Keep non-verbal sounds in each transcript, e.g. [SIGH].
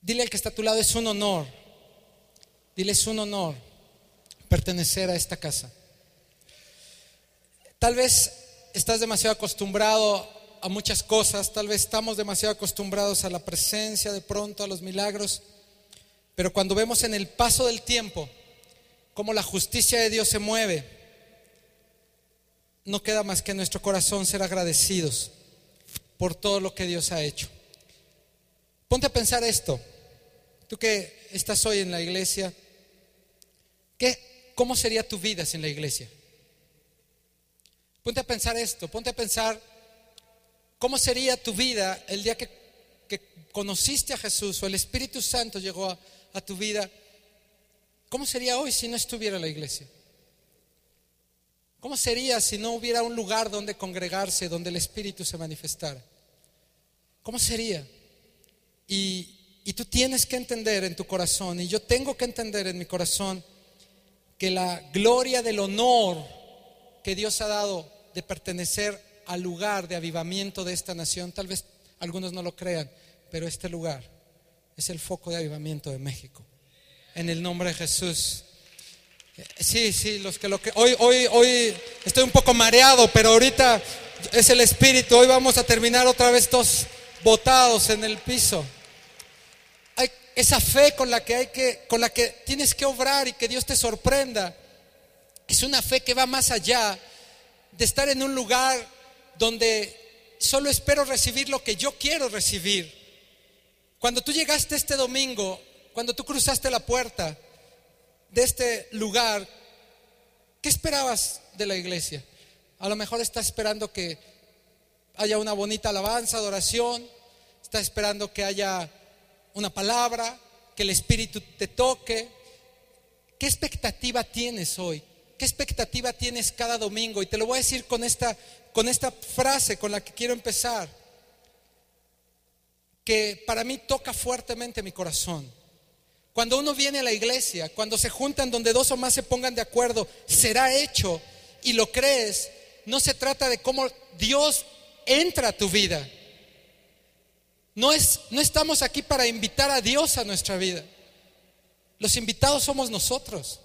Dile al que está a tu lado, es un honor. Dile, es un honor pertenecer a esta casa. Tal vez estás demasiado acostumbrado a muchas cosas, tal vez estamos demasiado acostumbrados a la presencia, de pronto a los milagros, pero cuando vemos en el paso del tiempo cómo la justicia de Dios se mueve, no queda más que nuestro corazón ser agradecidos por todo lo que Dios ha hecho. Ponte a pensar esto, tú que estás hoy en la iglesia, ¿qué, ¿cómo sería tu vida sin la iglesia? Ponte a pensar esto, ponte a pensar cómo sería tu vida el día que, conociste a Jesús o el Espíritu Santo llegó a, a tu vida. ¿Cómo sería hoy si no estuviera la iglesia? ¿Cómo sería si no hubiera un lugar donde congregarse, donde el Espíritu se manifestara? ¿Cómo sería? Y, tú tienes que entender en tu corazón, y yo tengo que entender en mi corazón, que la gloria del honor que Dios ha dado de pertenecer al lugar de avivamiento de esta nación, tal vez algunos no lo crean, pero este lugar es el foco de avivamiento de México. En el nombre de Jesús. Sí, sí, los que lo que hoy hoy hoy estoy un poco mareado, pero ahorita es el espíritu. Hoy vamos a terminar otra vez todos botados en el piso. Esa fe con la que hay que con la que tienes que obrar y que Dios te sorprenda. Es una fe que va más allá de estar en un lugar donde solo espero recibir lo que yo quiero recibir. Cuando tú llegaste este domingo, cuando tú cruzaste la puerta de este lugar, ¿qué esperabas de la iglesia? A lo mejor estás esperando que haya una bonita alabanza, adoración, estás esperando que haya una palabra, que el Espíritu te toque. ¿Qué expectativa tienes hoy? ¿Qué expectativa tienes cada domingo? Y te lo voy a decir con esta, con esta frase con la que quiero empezar, que para mí toca fuertemente mi corazón. Cuando uno viene a la iglesia, cuando se juntan donde dos o más se pongan de acuerdo, será hecho y lo crees, no se trata de cómo Dios entra a tu vida. No, es, no estamos aquí para invitar a Dios a nuestra vida. Los invitados somos nosotros.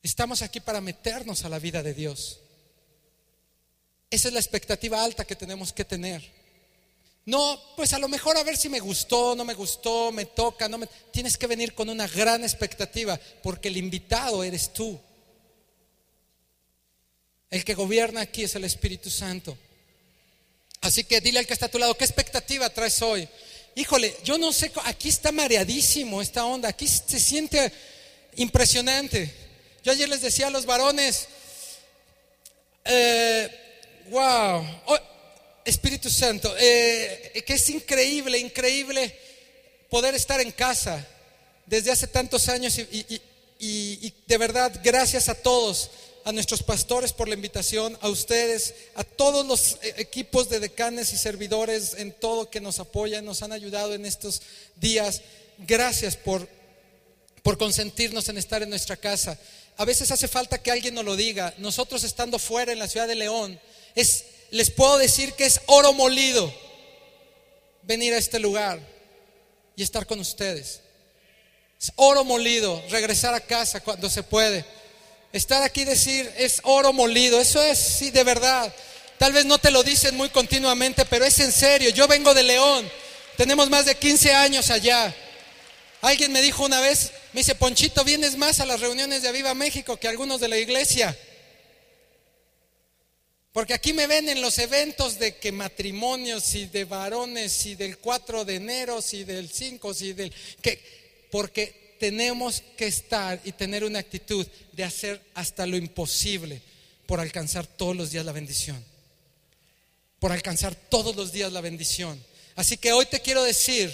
Estamos aquí para meternos a la vida de Dios. Esa es la expectativa alta que tenemos que tener. No, pues a lo mejor a ver si me gustó, no me gustó, me toca, no me... Tienes que venir con una gran expectativa, porque el invitado eres tú. El que gobierna aquí es el Espíritu Santo. Así que dile al que está a tu lado, ¿qué expectativa traes hoy? Híjole, yo no sé, aquí está mareadísimo esta onda, aquí se siente impresionante. Yo ayer les decía a los varones, eh, wow, oh, Espíritu Santo, eh, que es increíble, increíble poder estar en casa desde hace tantos años y, y de verdad, gracias a todos a nuestros pastores por la invitación, a ustedes, a todos los eh, equipos de decanes y servidores en todo que nos apoyan, nos han ayudado en estos días. Gracias por, por consentirnos en estar en nuestra casa a veces hace falta que alguien nos lo diga. Nosotros estando fuera en la ciudad de León, es, les puedo decir que es oro molido venir a este lugar y estar con ustedes. Es oro molido regresar a casa cuando se puede. Estar aquí y decir es oro molido, eso es, sí, de verdad. Tal vez no te lo dicen muy continuamente, pero es en serio. Yo vengo de León, tenemos más de 15 años allá. Alguien me dijo una vez, me dice, Ponchito, vienes más a las reuniones de Aviva México que algunos de la iglesia. Porque aquí me ven en los eventos de que matrimonios y de varones y del 4 de enero y del 5 y del que porque tenemos que estar y tener una actitud de hacer hasta lo imposible por alcanzar todos los días la bendición. Por alcanzar todos los días la bendición. Así que hoy te quiero decir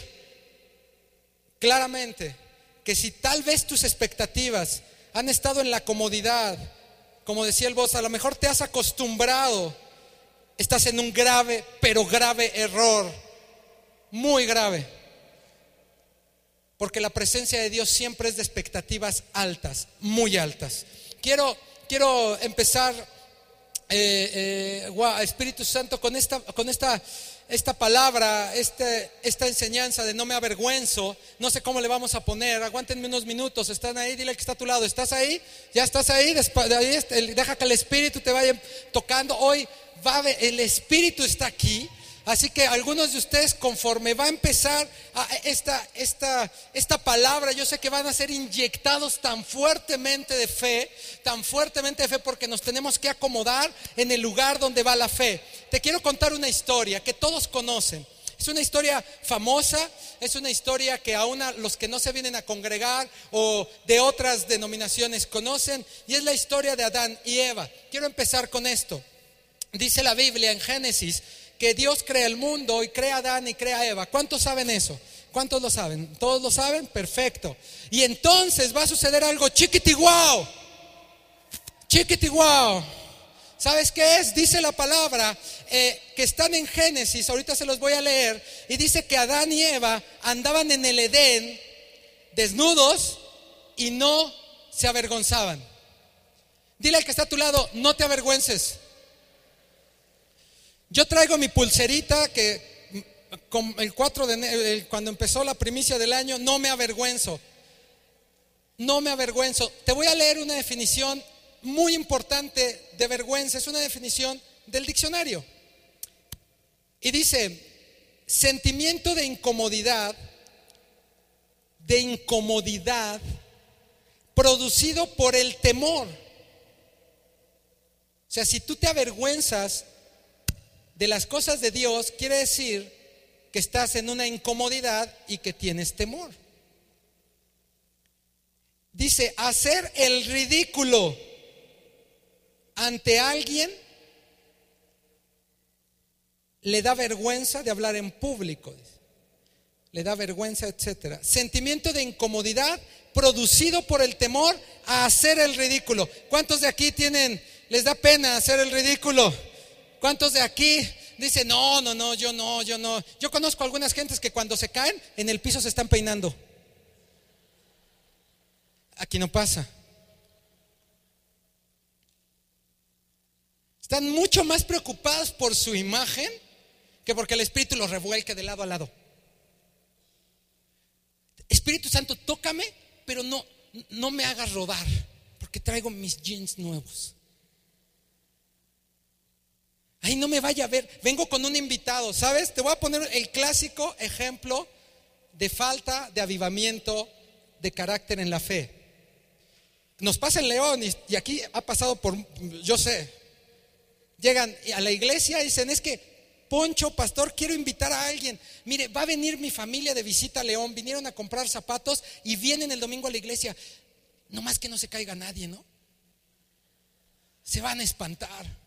claramente que si tal vez tus expectativas han estado en la comodidad, como decía el voz, a lo mejor te has acostumbrado, estás en un grave, pero grave error, muy grave. Porque la presencia de Dios siempre es de expectativas altas, muy altas. Quiero, quiero empezar eh, eh, Espíritu Santo, con esta, con esta, esta palabra, este, esta enseñanza de no me avergüenzo, no sé cómo le vamos a poner, aguántenme unos minutos, están ahí, dile que está a tu lado, ¿estás ahí? ¿Ya estás ahí? Deja que el Espíritu te vaya tocando. Hoy va el Espíritu está aquí Así que algunos de ustedes, conforme va a empezar esta, esta, esta palabra, yo sé que van a ser inyectados tan fuertemente de fe, tan fuertemente de fe, porque nos tenemos que acomodar en el lugar donde va la fe. Te quiero contar una historia que todos conocen. Es una historia famosa, es una historia que aún los que no se vienen a congregar o de otras denominaciones conocen, y es la historia de Adán y Eva. Quiero empezar con esto. Dice la Biblia en Génesis que Dios crea el mundo y crea a Adán y crea a Eva. ¿Cuántos saben eso? ¿Cuántos lo saben? ¿Todos lo saben? Perfecto. Y entonces va a suceder algo chiquitiguao. Chiquitiguao. ¿Sabes qué es? Dice la palabra eh, que están en Génesis, ahorita se los voy a leer, y dice que Adán y Eva andaban en el Edén desnudos y no se avergonzaban. Dile al que está a tu lado, no te avergüences. Yo traigo mi pulserita que con el 4 de enero, cuando empezó la primicia del año, no me avergüenzo. No me avergüenzo. Te voy a leer una definición muy importante de vergüenza. Es una definición del diccionario. Y dice, sentimiento de incomodidad, de incomodidad producido por el temor. O sea, si tú te avergüenzas de las cosas de Dios quiere decir que estás en una incomodidad y que tienes temor. Dice, hacer el ridículo ante alguien le da vergüenza de hablar en público, le da vergüenza, etcétera. Sentimiento de incomodidad producido por el temor a hacer el ridículo. ¿Cuántos de aquí tienen, les da pena hacer el ridículo? ¿Cuántos de aquí dicen, no, no, no, yo no, yo no? Yo conozco algunas gentes que cuando se caen en el piso se están peinando. Aquí no pasa. Están mucho más preocupados por su imagen que porque el Espíritu los revuelque de lado a lado. Espíritu Santo, tócame, pero no, no me hagas rodar, porque traigo mis jeans nuevos. Ay, no me vaya a ver. Vengo con un invitado, ¿sabes? Te voy a poner el clásico ejemplo de falta de avivamiento de carácter en la fe. Nos pasa en León y, aquí ha pasado por, yo sé, llegan a la iglesia y dicen, es que, Poncho, pastor, quiero invitar a alguien. Mire, va a venir mi familia de visita a León, vinieron a comprar zapatos y vienen el domingo a la iglesia. No más que no se caiga nadie, ¿no? Se van a espantar.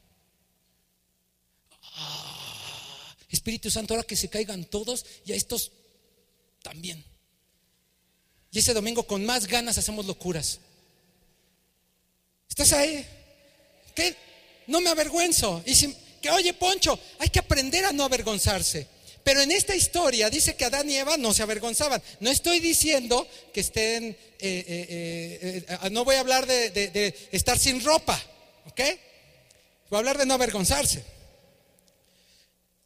Ah, Espíritu Santo, ahora que se caigan todos y a estos también. Y ese domingo con más ganas hacemos locuras. ¿Estás ahí? ¿Qué? No me avergüenzo. Y que oye, Poncho, hay que aprender a no avergonzarse. Pero en esta historia dice que Adán y Eva no se avergonzaban. No estoy diciendo que estén, eh, eh, eh, no voy a hablar de, de estar sin ropa, ¿ok? Voy a hablar de no avergonzarse.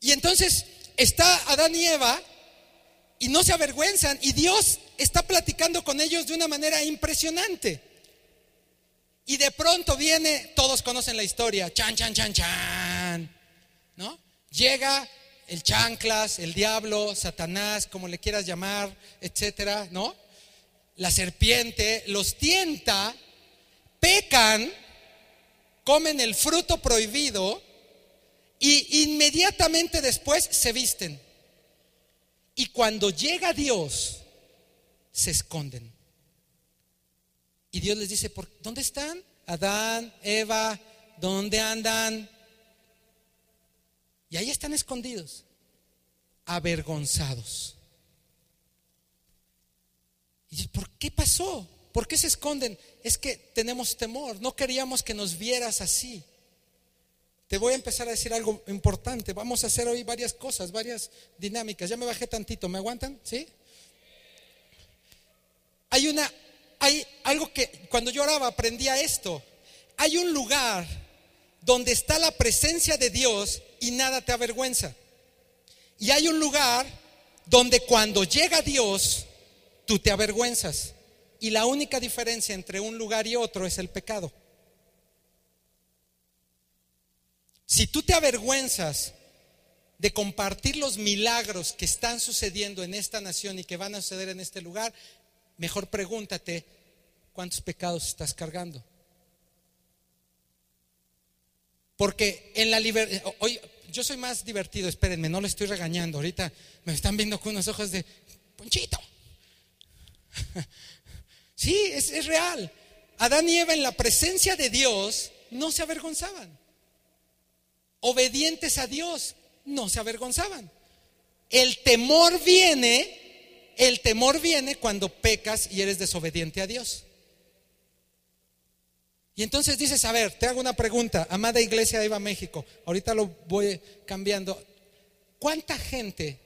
Y entonces está Adán y Eva y no se avergüenzan y Dios está platicando con ellos de una manera impresionante. Y de pronto viene, todos conocen la historia, chan, chan, chan, chan, ¿no? Llega el chanclas, el diablo, Satanás, como le quieras llamar, etcétera, ¿no? La serpiente los tienta, pecan, comen el fruto prohibido y inmediatamente después se visten. Y cuando llega Dios, se esconden. Y Dios les dice, ¿por dónde están? Adán, Eva, ¿dónde andan? Y ahí están escondidos, avergonzados. Y dice, ¿por qué pasó? ¿Por qué se esconden? Es que tenemos temor, no queríamos que nos vieras así. Te voy a empezar a decir algo importante. Vamos a hacer hoy varias cosas, varias dinámicas. Ya me bajé tantito, ¿me aguantan? ¿Sí? Hay una, hay algo que cuando yo oraba aprendía esto. Hay un lugar donde está la presencia de Dios y nada te avergüenza. Y hay un lugar donde cuando llega Dios, tú te avergüenzas. Y la única diferencia entre un lugar y otro es el pecado. Si tú te avergüenzas de compartir los milagros que están sucediendo en esta nación y que van a suceder en este lugar, mejor pregúntate cuántos pecados estás cargando. Porque en la libertad, hoy yo soy más divertido, espérenme, no lo estoy regañando, ahorita me están viendo con unos ojos de, Ponchito. [LAUGHS] Sí, es, es real. Adán y Eva en la presencia de Dios no se avergonzaban. Obedientes a Dios, no se avergonzaban. El temor viene, el temor viene cuando pecas y eres desobediente a Dios. Y entonces dices, a ver, te hago una pregunta, amada iglesia de Eva México, ahorita lo voy cambiando. ¿Cuánta gente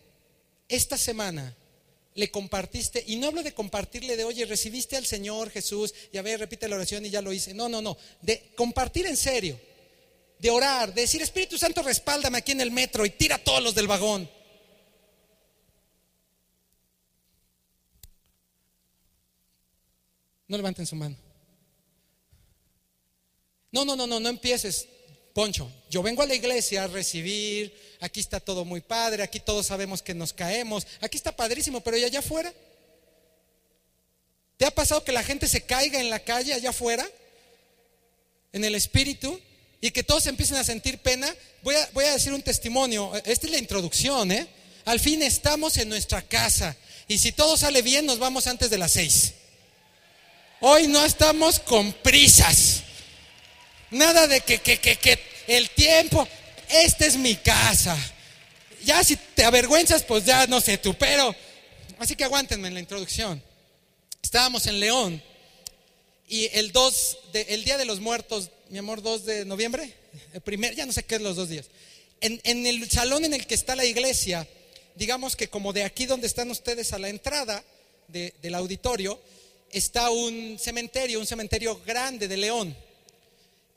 esta semana le compartiste? Y no hablo de compartirle de, oye, recibiste al Señor Jesús, y a ver, repite la oración y ya lo hice. No, no, no, de compartir en serio, de orar, de decir, Espíritu Santo, respáldame aquí en el metro y tira a todos los del vagón. No levanten su mano. No, no, no, no, no empieces, Poncho. Yo vengo a la iglesia a recibir, aquí está todo muy padre, aquí todos sabemos que nos caemos, aquí está padrísimo, pero ¿y allá afuera? ¿Te ha pasado que la gente se caiga en la calle allá afuera? En el espíritu y que todos empiecen a sentir pena. Voy a, voy a decir un testimonio, esta es la introducción, ¿eh? Al fin estamos en nuestra casa y si todo sale bien nos vamos antes de las seis. Hoy no estamos con prisas. Nada de que, que, que, que el tiempo, esta es mi casa. Ya si te avergüenzas, pues ya no sé tú, pero así que aguántenme en la introducción. Estábamos en León y el 2 de, el día de los muertos, mi amor, 2 de noviembre, el primer, ya no sé qué es los dos días. En, en el salón en el que está la iglesia, digamos que como de aquí donde están ustedes a la entrada de, del auditorio, está un cementerio, un cementerio grande de León.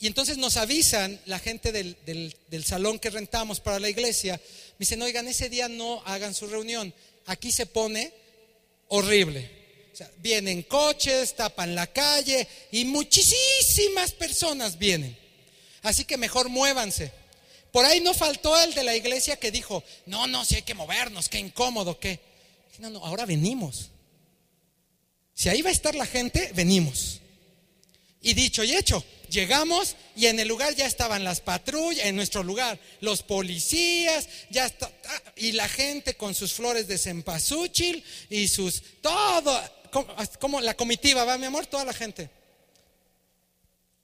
Y entonces nos avisan la gente del, del, salón que rentamos para la iglesia, me dicen, oigan, ese día no hagan su reunión, aquí se pone horrible. Vienen coches, tapan la calle y muchísimas personas vienen. Así que mejor muévanse. Por ahí no faltó el de la iglesia que dijo, no, no, si hay que movernos, qué incómodo, qué. No, no, ahora venimos. Si ahí va a estar la gente, venimos. Y dicho y hecho, llegamos y en el lugar ya estaban las patrullas, en nuestro lugar, los policías, ya está, y la gente con sus flores de cempasúchil y sus, todo, como, la comitiva, va mi amor, toda la gente.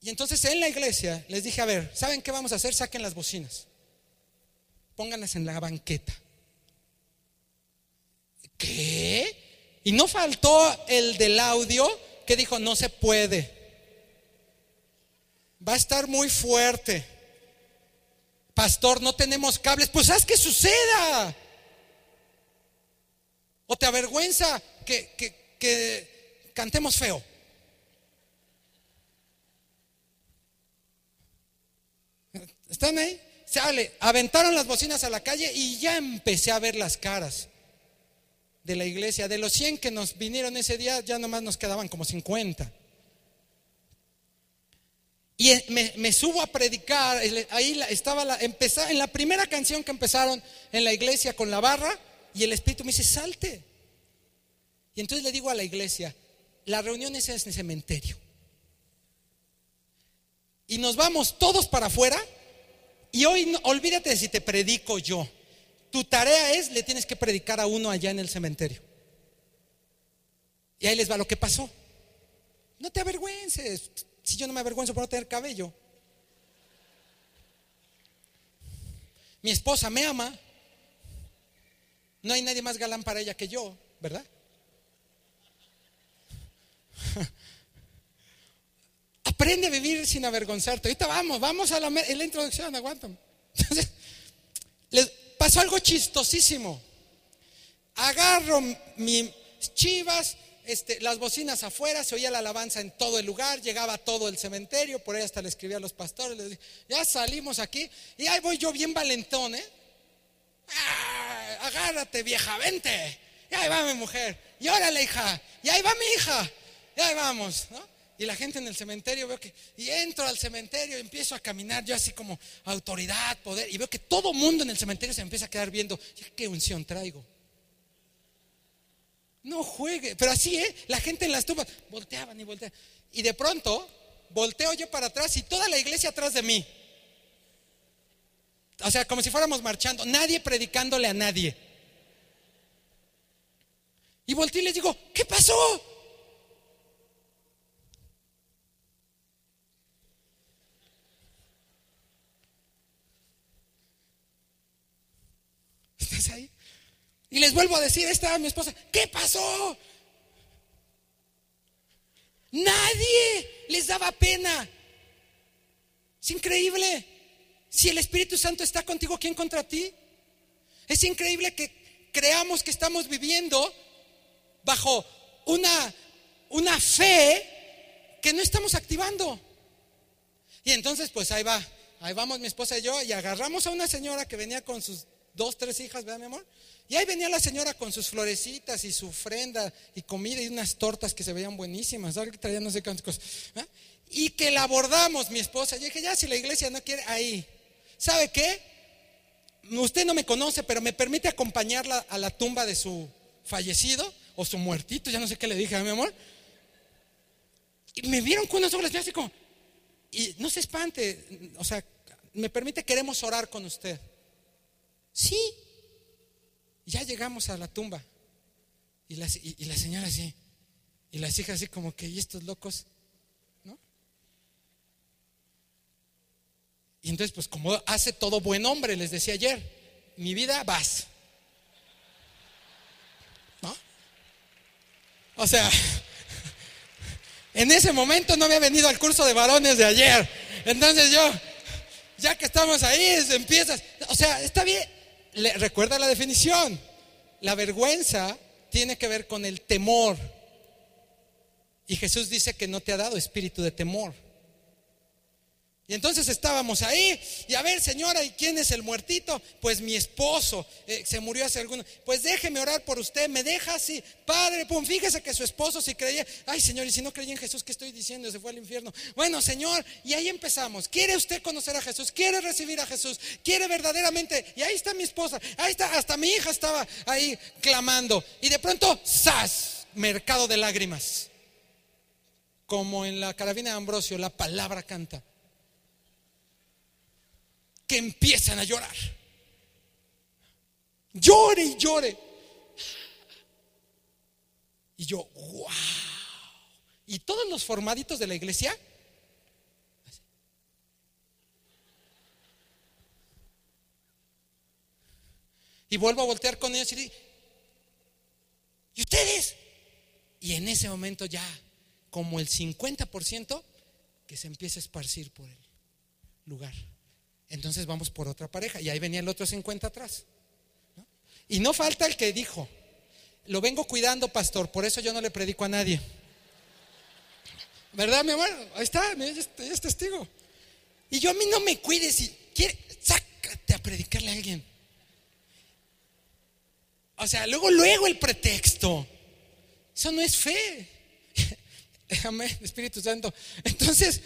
Y entonces en la iglesia les dije, a ver, ¿saben qué vamos a hacer? Saquen las bocinas, pónganlas en la banqueta. ¿Qué? Y no faltó el del audio que dijo, no se puede va a estar muy fuerte. Pastor, no tenemos cables. Pues haz que suceda. ¿O te avergüenza que, que cantemos feo? ¿Están ahí? Sale, aventaron las bocinas a la calle y ya empecé a ver las caras de la iglesia. De los 100 que nos vinieron ese día, ya nomás nos quedaban como 50. Y me, subo a predicar, ahí estaba la, en la primera canción que empezaron en la iglesia con la barra, y el Espíritu me dice, salte. Y entonces le digo a la iglesia, la reunión es en el cementerio. Y nos vamos todos para afuera, y hoy olvídate de si te predico yo. Tu tarea es, le tienes que predicar a uno allá en el cementerio. Y ahí les va lo que pasó. No te avergüences, si yo no me avergüenzo por no tener cabello. Mi esposa me ama. No hay nadie más galán para ella que yo, ¿verdad? [LAUGHS] Aprende a vivir sin avergonzarte. Ahorita vamos, vamos a la, introducción, aguántame. [LAUGHS] Les pasó algo chistosísimo. Agarro mis chivas este, las bocinas afuera, se oía la alabanza en todo el lugar, llegaba todo el cementerio, por ahí hasta le escribía a los pastores, les dije, ya salimos aquí, y ahí voy yo bien valentón, ¿eh? Ah, agárrate vieja, vente, y ahí va mi mujer, y órale hija, y ahí va mi hija, y ahí vamos, ¿no? Y la gente en el cementerio veo que, y entro al cementerio, y empiezo a caminar yo así como autoridad, poder, y veo que todo mundo en el cementerio se empieza a quedar viendo, ¿qué unción traigo? No juegue. Pero así, ¿eh? La gente en las tumbas volteaban y volteaban. Y de pronto volteo yo para atrás y toda la iglesia atrás de mí. O sea, como si fuéramos marchando. Nadie predicándole a nadie. Y volteé y les digo, ¿qué pasó? Y les vuelvo a decir, estaba mi esposa, ¿qué pasó? Nadie les daba pena. Es increíble. Si el Espíritu Santo está contigo, ¿quién contra ti? Es increíble que creamos que estamos viviendo bajo una, una fe que no estamos activando. Y entonces, pues ahí va, ahí vamos mi esposa y yo, y agarramos a una señora que venía con sus dos, tres hijas, ¿verdad, mi amor? Y ahí venía la señora con sus florecitas y su ofrenda y comida y unas tortas que se veían buenísimas. ¿sabes? Que traía no sé cuántas cosas. Y que la abordamos, mi esposa. Yo dije, ya si la iglesia no quiere, ahí. ¿Sabe qué? Usted no me conoce, pero me permite acompañarla a la tumba de su fallecido o su muertito, ya no sé qué le dije a mi amor. Y me vieron con unos ojos así como, y no se espante, o sea, me permite, queremos orar con usted. Sí, ya llegamos a la tumba. Y la, y, la señora así. Y las hijas así como que, ¿y estos locos? ¿No? Y entonces, pues como hace todo buen hombre, les decía ayer, mi vida vas. ¿No? O sea, [LAUGHS] en ese momento no había venido al curso de varones de ayer. Entonces yo, ya que estamos ahí, empiezas. O sea, está bien, recuerda la definición. La vergüenza tiene que ver con el temor. Y Jesús dice que no te ha dado espíritu de temor. Y entonces estábamos ahí, y a ver, señora, ¿y quién es el muertito? Pues mi esposo, eh, se murió hace algunos. Pues déjeme orar por usted, me deja así, padre, pum, fíjese que su esposo si creía, ay señor, y si no creía en Jesús, ¿qué estoy diciendo? Se fue al infierno. Bueno, señor, y ahí empezamos. ¿Quiere usted conocer a Jesús? ¿Quiere recibir a Jesús? ¿Quiere verdaderamente? Y ahí está mi esposa, ahí está, hasta mi hija estaba ahí clamando. Y de pronto, ¡zas! Mercado de lágrimas. Como en la carabina de Ambrosio, la palabra canta que empiezan a llorar. Llore y llore. Y yo, wow. Y todos los formaditos de la iglesia. Y vuelvo a voltear con ellos y ¿y ustedes? Y en ese momento ya, como el 50% que se empieza a esparcir por el lugar. Entonces vamos por otra pareja. Y ahí venía el otro 50 atrás. Y no falta el que dijo, lo vengo cuidando, pastor, por eso yo no le predico a nadie. ¿Verdad, mi amor? Ahí está, ella es testigo. Y yo a mí no me cuides y quiere, sácate a predicarle a alguien. O sea, luego, luego el pretexto. Eso no es fe. [LAUGHS] Amén, Espíritu Santo. Entonces,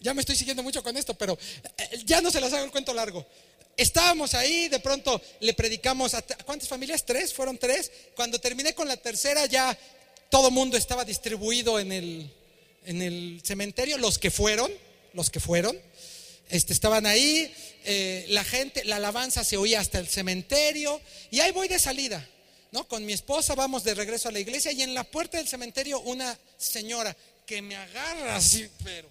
ya me estoy siguiendo mucho con esto, pero eh, ya no se las hago el cuento largo. Estábamos ahí, de pronto le predicamos a cuántas familias, tres, fueron tres. Cuando terminé con la tercera ya todo mundo estaba distribuido en el, en el cementerio, los que fueron, los que fueron, este, estaban ahí, eh, la gente, la alabanza se oía hasta el cementerio y ahí voy de salida. ¿No? Con mi esposa vamos de regreso a la iglesia y en la puerta del cementerio una señora que me agarra así, pero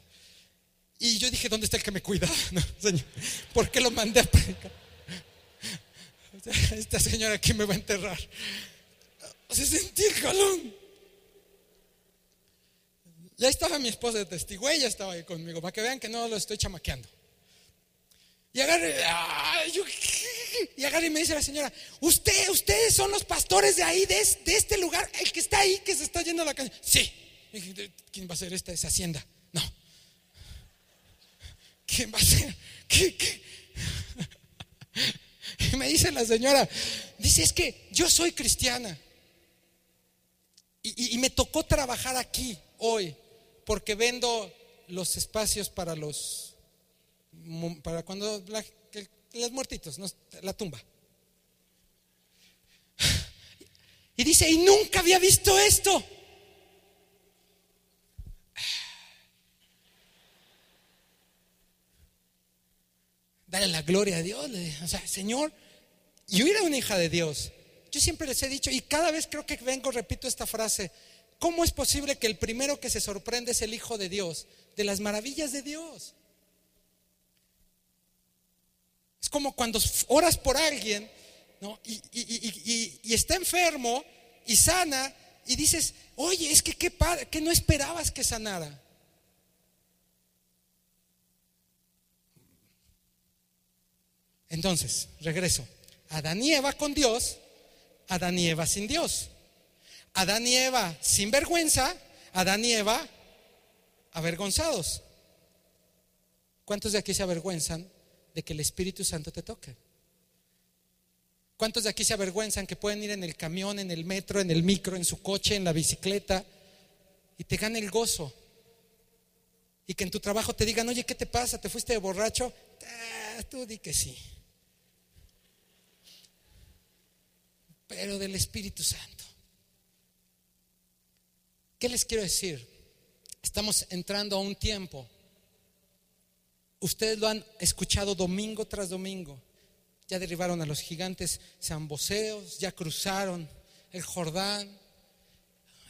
y yo dije, ¿dónde está el que me cuida? [LAUGHS] señor, ¿por qué lo mandé a predicar? [LAUGHS] Esta señora aquí me va a enterrar. Se sentí el jalón. Ya estaba mi esposa de testigo, ella estaba ahí conmigo, para que vean que no lo estoy chamaqueando. Y yo, Y agarra y me dice la señora, usted, ustedes son los pastores de ahí, de, este lugar, el que está ahí, que se está yendo a la calle. Sí. ¿Quién va a ser esta? Hacienda. No. [LAUGHS] Me dice la señora, dice, es que yo soy cristiana. Y, me tocó trabajar aquí hoy, porque vendo los espacios para los, para cuando los muertitos, la tumba. Y dice, y nunca había visto esto. Dale la gloria a Dios. O sea, Señor, yo era una hija de Dios. Yo siempre les he dicho, y cada vez creo que vengo, repito esta frase, ¿cómo es posible que el primero que se sorprende es el Hijo de Dios, de las maravillas de Dios? Es como cuando oras por alguien y, está enfermo y sana y dices, oye, es que qué que no esperabas que sanara. Entonces, regreso. Adán y Eva con Dios, Adán y Eva sin Dios. Adán y Eva sin vergüenza, Adán y Eva avergonzados. ¿Cuántos de aquí se avergüenzan de que el Espíritu Santo te toque? ¿Cuántos de aquí se avergüenzan que pueden ir en el camión, en el metro, en el micro, en su coche, en la bicicleta y te gane el gozo? Y que en tu trabajo te digan, oye, ¿qué te pasa? ¿Te fuiste de borracho? Ah, tú di que sí. Pero del Espíritu Santo. ¿Qué les quiero decir? Estamos entrando a un tiempo. Ustedes lo han escuchado domingo tras domingo. Ya derribaron a los gigantes zamboseos, ya cruzaron el Jordán.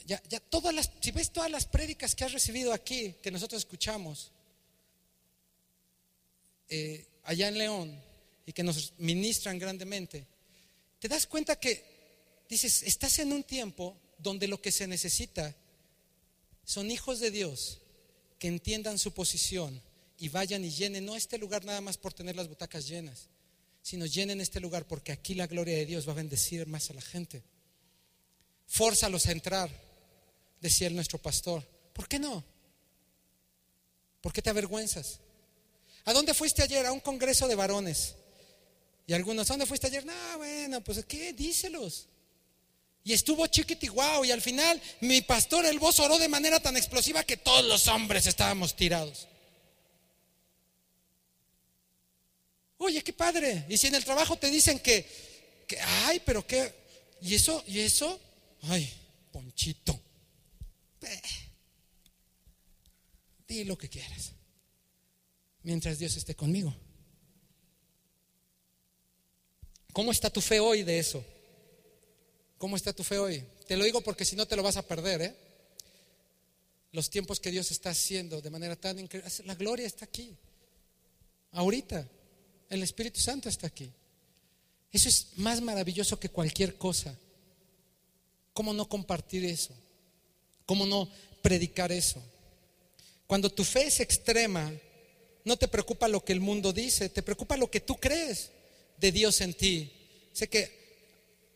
Ya, ya todas las, si ves todas las prédicas que has recibido aquí, que nosotros escuchamos, eh, allá en León, y que nos ministran grandemente, te das cuenta que dices, estás en un tiempo donde lo que se necesita son hijos de Dios que entiendan su posición y vayan y llenen, no este lugar nada más por tener las butacas llenas, sino llenen este lugar porque aquí la gloria de Dios va a bendecir más a la gente. Fórzalos a entrar, decía nuestro pastor. ¿Por qué no? ¿Por qué te avergüenzas? ¿A dónde fuiste ayer? A un congreso de varones. Y algunos, ¿a dónde fuiste ayer? No, bueno, pues ¿qué? Díselos. Y estuvo chiquiti y al final mi pastor, el voz oró de manera tan explosiva que todos los hombres estábamos tirados. Oye, qué padre. Y si en el trabajo te dicen que, que ay, pero qué, y eso, y eso, ay, ponchito. di lo que quieras. Mientras Dios esté conmigo. ¿Cómo está tu fe hoy de eso? ¿Cómo está tu fe hoy? Te lo digo porque si no te lo vas a perder, ¿eh? Los tiempos que Dios está haciendo de manera tan increíble. La gloria está aquí. Ahorita. El Espíritu Santo está aquí. Eso es más maravilloso que cualquier cosa. ¿Cómo no compartir eso? ¿Cómo no predicar eso? Cuando tu fe es extrema, no te preocupa lo que el mundo dice, te preocupa lo que tú crees de Dios en ti. Sé que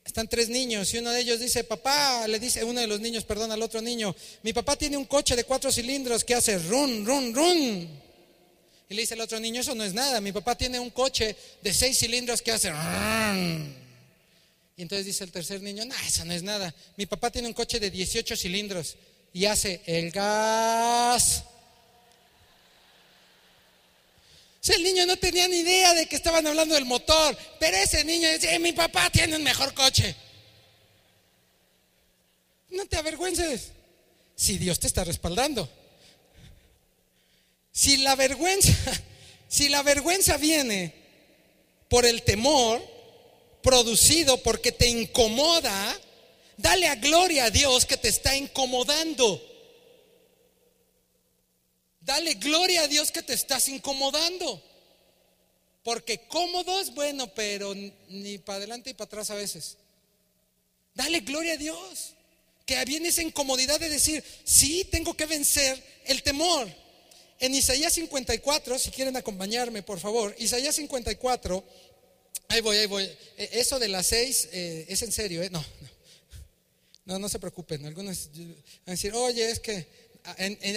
están tres niños y uno de ellos dice, papá, le dice uno de los niños, perdón, al otro niño, mi papá tiene un coche de cuatro cilindros que hace run, run, run. Y le dice el otro niño, eso no es nada, mi papá tiene un coche de seis cilindros que hace run. Y entonces dice el tercer niño, no, eso no es nada, mi papá tiene un coche de 18 cilindros y hace el gas. Si el niño no tenía ni idea de que estaban hablando del motor, pero ese niño dice, mi papá tiene un mejor coche. No te avergüences si Dios te está respaldando. Si la vergüenza, [LAUGHS] si la vergüenza viene por el temor producido porque te incomoda, dale a gloria a Dios que te está incomodando. Dale gloria a Dios que te estás incomodando. Porque cómodo es bueno, pero ni para adelante ni para atrás a veces. Dale gloria a Dios. Que viene esa incomodidad de decir, sí, tengo que vencer el temor. En Isaías 54, si quieren acompañarme, por favor, Isaías 54, Ahí voy, ahí voy. E, eso de las seis eh, es en serio, ¿eh? No, no. No, no se preocupen. Algunos van a decir, oye, es que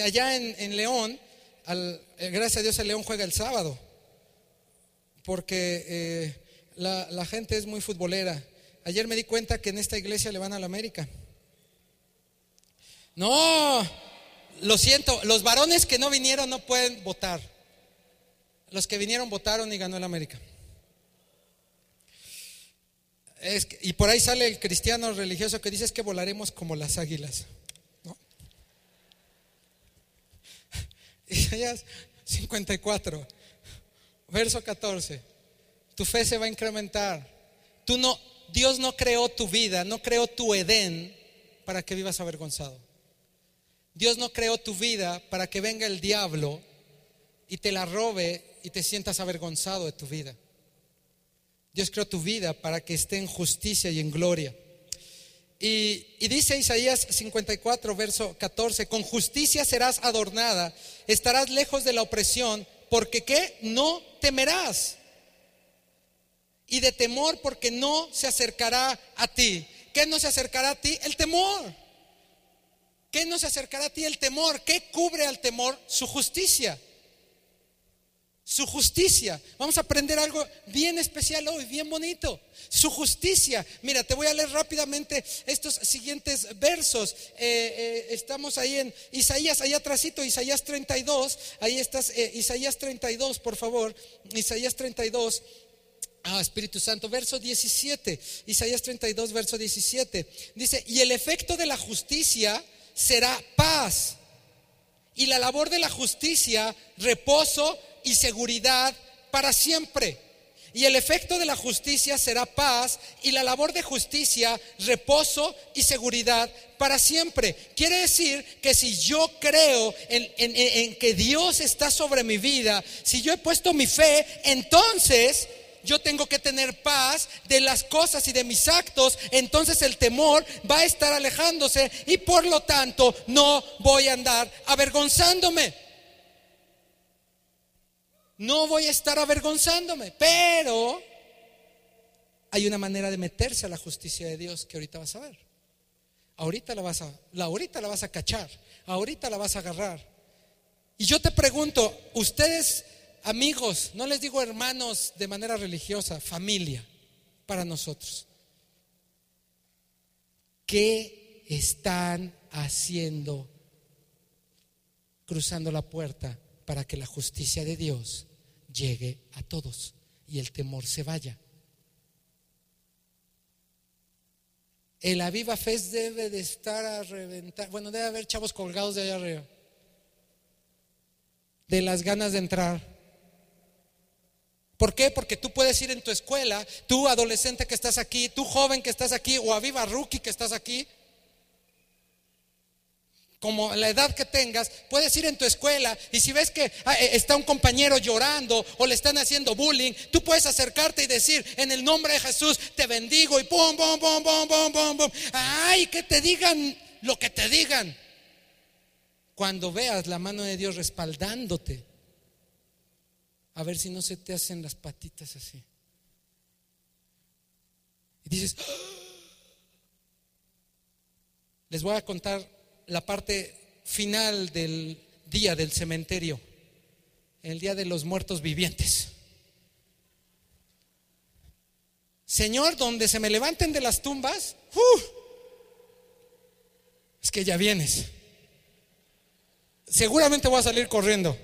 allá en, León, eh, gracias a Dios el León juega el sábado. Porque eh, la, gente es muy futbolera. Ayer me di cuenta que en esta iglesia le van a la América. No, lo siento, los varones que no vinieron no pueden votar. Los que vinieron votaron y ganó el América. y por ahí sale el cristiano religioso que dice es que volaremos como las águilas. Isaías 54, verso 14. Tu fe se va a incrementar. Tú no, Dios no creó tu vida, no creó tu Edén para que vivas avergonzado. Dios no creó tu vida para que venga el diablo y te la robe y te sientas avergonzado de tu vida. Dios creó tu vida para que esté en justicia y en gloria. Y, dice Isaías 54, verso 14, con justicia serás adornada, estarás lejos de la opresión, porque ¿qué? No temerás. Y de temor porque no se acercará a ti. ¿Qué no se acercará a ti? El temor. ¿Qué no se acercará a ti? El temor. ¿Qué cubre al temor? Su justicia su justicia. Vamos a aprender algo bien especial hoy, bien bonito. Su justicia. Mira, te voy a leer rápidamente estos siguientes versos. Eh, eh, estamos ahí en Isaías, allá atrásito, Isaías 32. Ahí estás, eh, Isaías 32, por favor. Isaías 32. Ah, Espíritu Santo, verso 17. Isaías 32, verso 17. Dice, y el efecto de la justicia será paz. Y la labor de la justicia, reposo y seguridad para siempre. Y el efecto de la justicia será paz y la labor de justicia, reposo y seguridad para siempre. Quiere decir que si yo creo en, en, que Dios está sobre mi vida, si yo he puesto mi fe, entonces yo tengo que tener paz de las cosas y de mis actos, entonces el temor va a estar alejándose y por lo tanto no voy a andar avergonzándome no voy a estar avergonzándome, pero hay una manera de meterse a la justicia de Dios que ahorita vas a ver. Ahorita la vas a, la, ahorita la vas a cachar, ahorita la vas a agarrar. Y yo te pregunto, ustedes amigos, no les digo hermanos de manera religiosa, familia para nosotros. ¿Qué están haciendo cruzando la puerta para que la justicia de Dios llegue a todos y el temor se vaya. El Aviva Fest debe de estar a reventar. Bueno, debe haber chavos colgados de allá arriba. De las ganas de entrar. ¿Por qué? Porque tú puedes ir en tu escuela, tú adolescente que estás aquí, tú joven que estás aquí, o Aviva Rookie que estás aquí, como la edad que tengas, puedes ir en tu escuela y si ves que ah, eh, está un compañero llorando o le están haciendo bullying, tú puedes acercarte y decir, en el nombre de Jesús te bendigo y pum, pum, pum, pum, pum, pum, pum. Ay, que te digan lo que te digan. Cuando veas la mano de Dios respaldándote, a ver si no se te hacen las patitas así. Y dices, ¡Ah!". les voy a contar la parte final del día del cementerio, el día de los muertos vivientes. Señor, donde se me levanten de las tumbas, ¡uh! es que ya vienes. Seguramente voy a salir corriendo,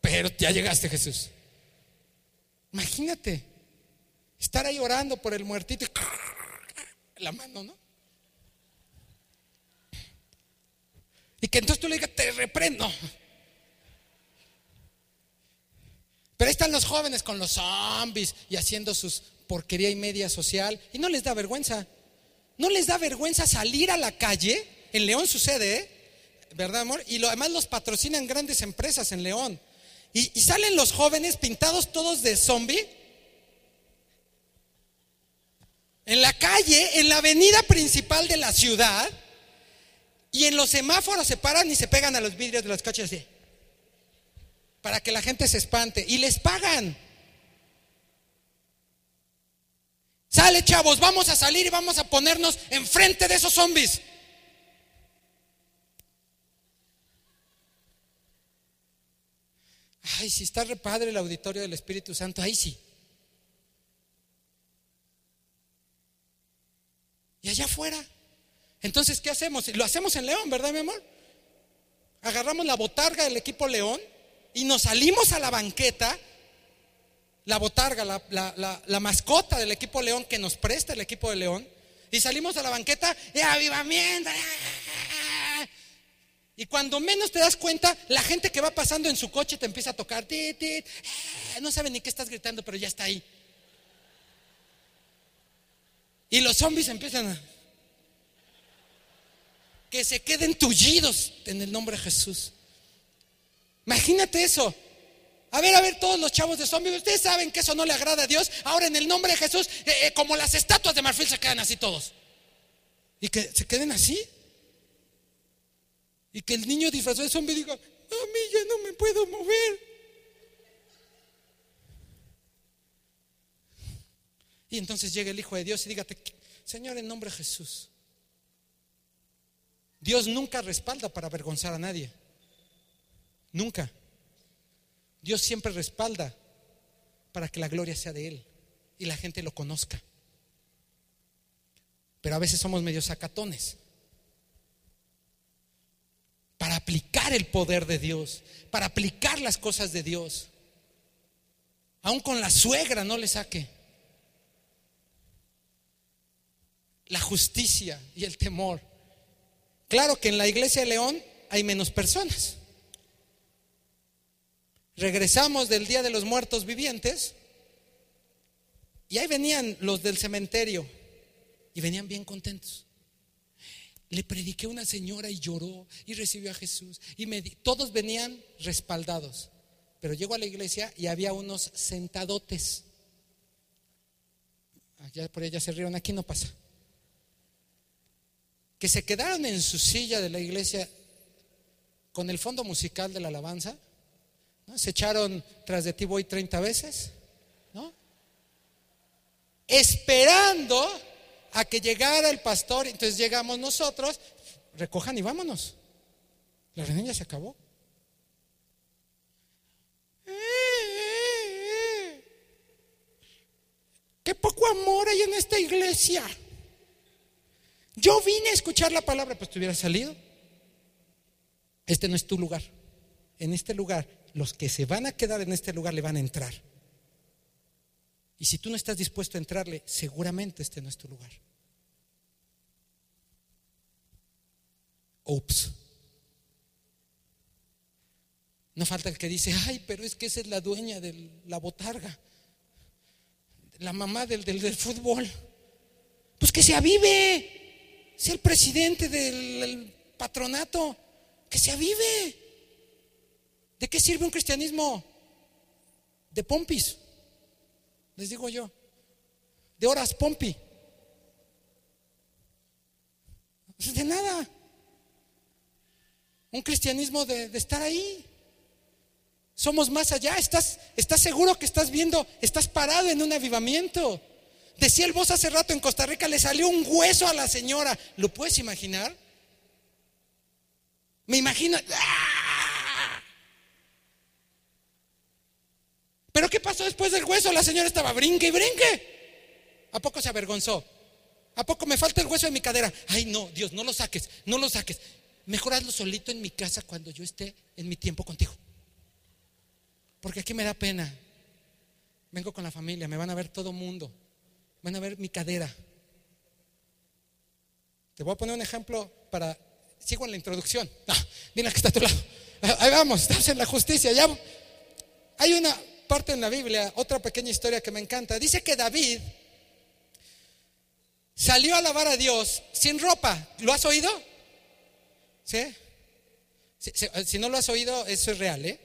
pero ya llegaste Jesús. Imagínate estar ahí orando por el muertito y la mano, ¿no? Y que entonces tú le digas, te reprendo. Pero ahí están los jóvenes con los zombies y haciendo sus porquería y media social y no les da vergüenza. No les da vergüenza salir a la calle. En León sucede, ¿eh? ¿verdad, amor? Y lo, además los patrocinan grandes empresas en León. Y, y salen los jóvenes pintados todos de zombie. En la calle, en la avenida principal de la ciudad y en los semáforos se paran y se pegan a los vidrios de los coches así. Para que la gente se espante. Y les pagan. Sale, chavos, vamos a salir y vamos a ponernos enfrente de esos zombies. Ay, si está repadre el auditorio del Espíritu Santo, ahí sí. Y allá afuera. Entonces, ¿qué hacemos? Lo hacemos en León, ¿verdad, mi amor? Agarramos la botarga del equipo León y nos salimos a la banqueta. La botarga, la, mascota del equipo León que nos presta el equipo de León. Y salimos a la banqueta y avivamiento. Y cuando menos te das cuenta, la gente que va pasando en su coche te empieza a tocar. No sabe ni qué estás gritando, pero ya está ahí. Y los zombies empiezan a... Que se queden tullidos en el nombre de Jesús. Imagínate eso. A ver, a ver, todos los chavos de zombies, ustedes saben que eso no le agrada a Dios. Ahora en el nombre de Jesús, eh, eh, como las estatuas de marfil se quedan así todos. Y que se queden así. Y que el niño disfrazado de zombie diga, a mí ya no me puedo mover. Y entonces llega el Hijo de Dios y dígate, Señor, en nombre de Jesús. Dios nunca respalda para avergonzar a nadie. Nunca. Dios siempre respalda para que la gloria sea de Él y la gente lo conozca. Pero a veces somos medio sacatones. Para aplicar el poder de Dios, para aplicar las cosas de Dios. Aún con la suegra no le saque. la justicia y el temor. Claro que en la iglesia de León hay menos personas. Regresamos del Día de los Muertos Vivientes y ahí venían los del cementerio y venían bien contentos. Le prediqué a una señora y lloró y recibió a Jesús y todos venían respaldados. Pero llego a la iglesia y había unos sentadotes. Allá por ella se rieron, aquí no pasa que se quedaron en su silla de la iglesia con el fondo musical de la alabanza, se echaron tras de ti voy 30 veces, ¿no? esperando a que llegara el pastor, entonces llegamos nosotros, recojan y vámonos. La reunión ya se acabó. Qué poco amor hay en esta iglesia. Yo vine a escuchar la palabra, pues te salido. Este no es tu lugar. En este lugar, los que se van a quedar en este lugar le van a entrar. Y si tú no estás dispuesto a entrarle, seguramente este no es tu lugar. Ups. No falta el que dice, ay, pero es que esa es la dueña de la botarga, la mamá del, del, del fútbol. Pues que se avive sea el presidente del patronato, que se avive. ¿De qué sirve un cristianismo de pompis? Les digo yo, de horas pompi. De nada. Un cristianismo de, de estar ahí. Somos más allá. Estás, estás seguro que estás viendo, estás parado en un avivamiento. Decía el voz hace rato en Costa Rica, le salió un hueso a la señora. ¿Lo puedes imaginar? Me imagino. ¡ah! ¿Pero qué pasó después del hueso? La señora estaba brinque y brinque. ¿A poco se avergonzó? ¿A poco me falta el hueso de mi cadera? Ay, no, Dios, no lo saques, no lo saques. Mejor hazlo solito en mi casa cuando yo esté en mi tiempo contigo. Porque aquí me da pena. Vengo con la familia, me van a ver todo mundo. Van a ver mi cadera. Te voy a poner un ejemplo para. Sigo en la introducción. Ah, mira que está a tu lado. Ah, ahí vamos, estamos en la justicia. Hay una parte en la Biblia, otra pequeña historia que me encanta. Dice que David salió a alabar a Dios sin ropa. ¿Lo has oído? ¿Sí? Si, si no lo has oído, eso es real, ¿eh?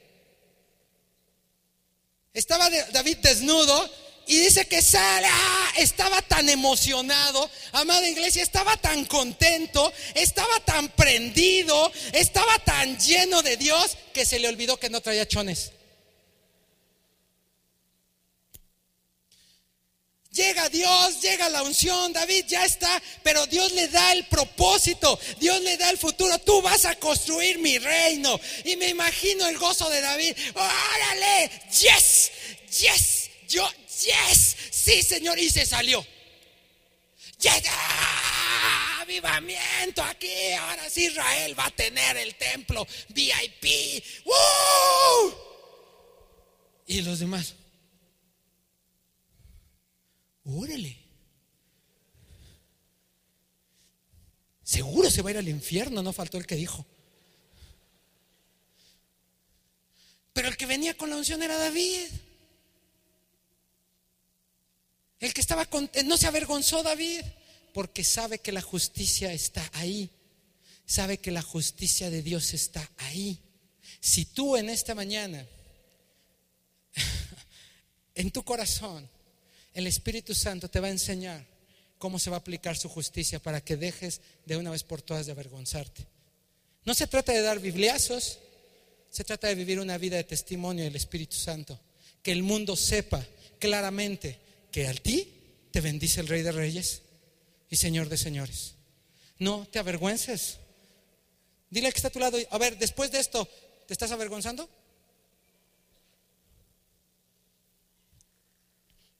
Estaba David desnudo y dice que sale, ¡ah! Estaba tan emocionado, amada iglesia, estaba tan contento, estaba tan prendido, estaba tan lleno de Dios que se le olvidó que no traía chones. Llega Dios, llega la unción, David ya está, pero Dios le da el propósito, Dios le da el futuro. Tú vas a construir mi reino. Y me imagino el gozo de David. Órale, yes, yes, yo, yes, sí, Señor, y se salió. Llega avivamiento aquí. Ahora sí Israel va a tener el templo VIP. Y los demás. Órale. Seguro se va a ir al infierno, no faltó el que dijo. Pero el que venía con la unción era David. El que estaba con, no se avergonzó David porque sabe que la justicia está ahí. Sabe que la justicia de Dios está ahí. Si tú en esta mañana, [LAUGHS] en tu corazón, el Espíritu Santo te va a enseñar cómo se va a aplicar su justicia para que dejes de una vez por todas de avergonzarte. No se trata de dar bibliazos, se trata de vivir una vida de testimonio del Espíritu Santo. Que el mundo sepa claramente que a ti te bendice el Rey de Reyes y Señor de Señores. No te avergüences. Dile que está a tu lado, a ver, después de esto, ¿te estás avergonzando?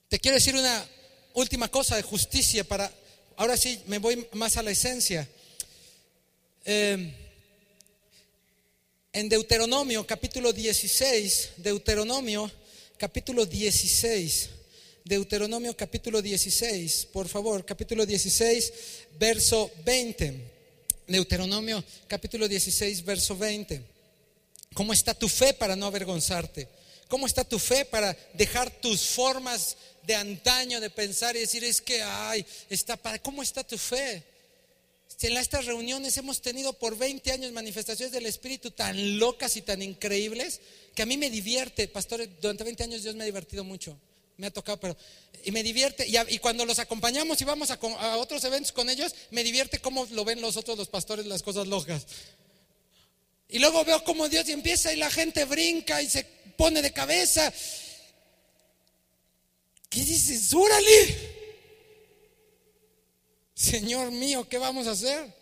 Te quiero decir una última cosa de justicia para, ahora sí me voy más a la esencia. Em, en Deuteronomio capítulo 16, Deuteronomio capítulo 16, Deuteronomio capítulo 16, por favor, capítulo 16, verso 20. Deuteronomio capítulo 16, verso 20. ¿Cómo está tu fe para no avergonzarte? ¿Cómo está tu fe para dejar tus formas de antaño de pensar y decir, es que, ay, está para, ¿cómo está tu fe? En estas reuniones hemos tenido por 20 años manifestaciones del Espíritu tan locas y tan increíbles que a mí me divierte, pastor, durante 20 años Dios me ha divertido mucho, me ha tocado, pero, y me divierte, y, cuando los acompañamos y vamos a, otros eventos con ellos, me divierte cómo lo ven los otros, los pastores, las cosas locas. Y luego veo cómo Dios y empieza y la gente brinca y se pone de cabeza ¿Qué dices? ¡Súrale! Señor mío, ¿qué vamos a hacer?